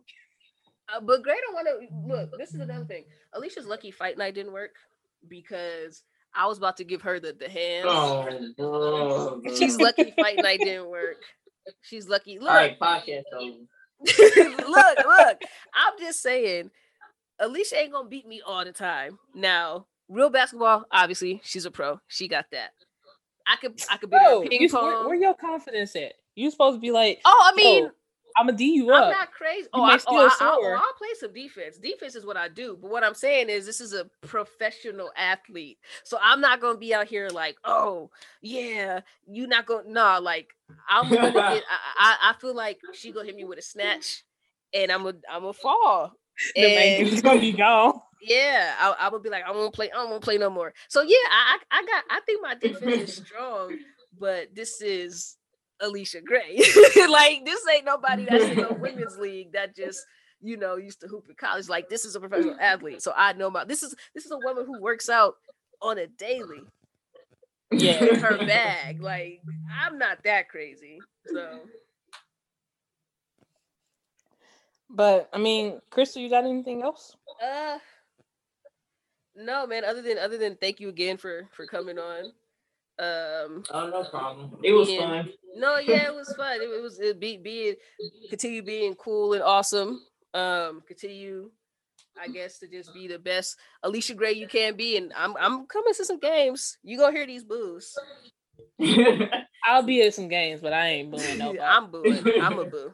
Uh, but great, I want to look. This is another thing. Allisha's lucky fight night didn't work because I was about to give her the the hands. Oh. She's lucky fight night didn't work. She's lucky. Look, All right, podcast over. look, look. I'm just saying, Allisha ain't gonna beat me all the time. Now, real basketball, obviously, she's a pro. She got that. I could, I could beat her Bro, at ping you, where, pong. where your confidence at? You supposed to be like, oh, I mean, I'm gonna D you I'm up. not crazy. You Oh, I, oh, I, I, oh, soar. oh, I'll play some defense. Defense is what I do. But what I'm saying is, this is a professional athlete, so I'm not gonna be out here like, oh, yeah, you not gonna nah. Like I'm gonna get. I, I, I feel like she gonna hit me with a snatch, and I'm a, I'm a fall. the And- is gonna be gone. yeah, I, I would be like, I won't play, I won't play no more. So yeah, I I got, I think my defense is strong, but this is Allisha Gray. like this ain't nobody that's in the women's league that just you know used to hoop in college. Like this is a professional athlete, so I know my this is this is a woman who works out on a daily Yeah. in her bag. Like I'm not that crazy, so. But I mean, Crystal, you got anything else? Uh no man, other than other than thank you again for for coming on. Um Oh, no problem. It was Yeah. fun. no, yeah, it was fun. It, it was it be being continue being cool and awesome. Um continue I guess to just be the best Allisha Gray you can be and I'm I'm coming to some games. You gonna hear these boos. I'll be at some games, but I ain't booing nobody. I'm booing. I'm a boo.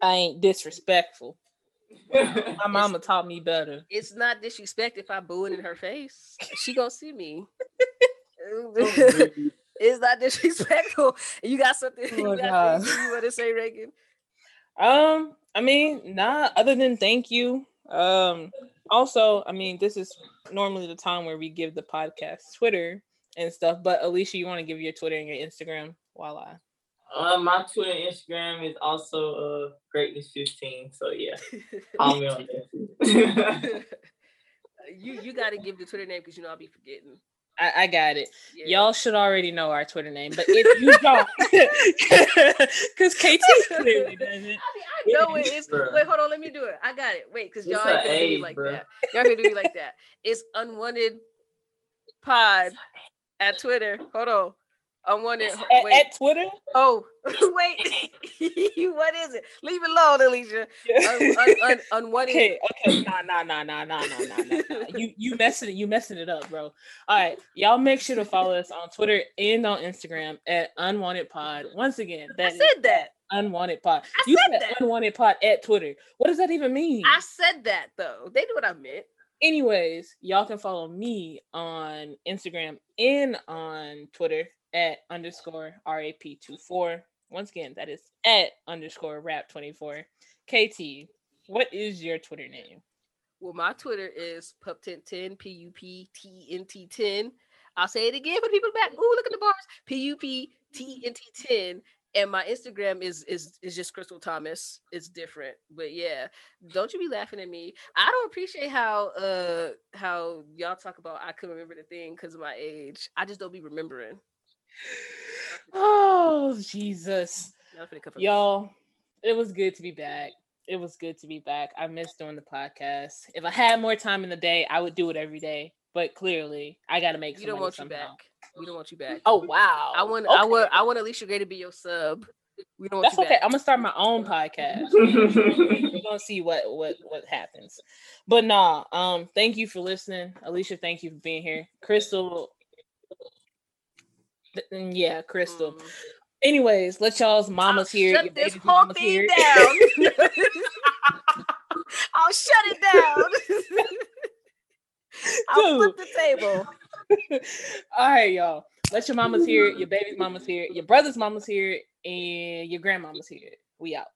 I ain't disrespectful. My mama taught me better. It's not disrespect if I boo it in her face. She gonna see me. it's not disrespectful. You got something Oh you, got God. you want to say, Reagan? Um, I mean, not other than thank you. Um, also, I mean, this is normally the time where we give the podcast Twitter and stuff. But Allisha, you want to give your Twitter and your Instagram while I Uh, my Twitter and Instagram is also uh greatness fifteen. So yeah, follow me on there. you you got to give the Twitter name because you know I'll be forgetting. I, I got it. Yeah. Y'all should already know our Twitter name, but if you don't, because KT clearly doesn't. I, mean, I know it is. Wait, hold on. Let me do it. I got it. Wait, because y'all a ain't do me like bruh. that. Y'all can do me like that. It's unwanted pod at Twitter. Hold on. I want it at, at, Twitter. Oh, wait. what is it? Leave it alone, Allisha. On what okay, okay. Nah, nah, nah, nah, nah, nah, nah, nah. You you messing it, you messing it up, bro. All right. Y'all make sure to follow us on Twitter and on Instagram at Unwanted Pod. Once again, that I said that. Unwanted pod. I you said, said that. unwanted pod at Twitter. What does that even mean? I said that though. They knew what I meant anyways, y'all can follow me on Instagram and on Twitter at underscore RAP24. Once again, that is at underscore rap24. KT, what is your Twitter name? Well, my Twitter is pup1010, P U P T N T 10. I'll say it again for people back. Ooh, look at the bars. P U P T N T 10. And my Instagram is is is just Crystal Thomas. It's different, but yeah. Don't you be laughing at me. I don't appreciate how uh how y'all talk about I couldn't remember the thing because of my age. I just don't be remembering. Oh, Jesus. Y'all finna come for me. Y'all, it was good to be back. It was good to be back. I missed doing the podcast. If I had more time in the day, I would do it every day. But clearly, I got to make we some don't money want you back. We don't want you back. Oh wow! I want I want Okay. I want Allisha Gray to be your sub. We don't want That's you okay. back. I'm gonna start my own podcast. We're gonna see what what what happens. But nah, um, thank you for listening, Allisha. Thank you for being here, Crystal. Mm, Yeah, Crystal. Mm. Anyways, let y'all's mamas I'll hear. Shut this whole thing hear. down. I'll shut it down. I'll flip the table. All right, y'all. Let your mamas hear it, your baby's mamas hear it, your brother's mamas hear it, and your grandmama's hear it. We out.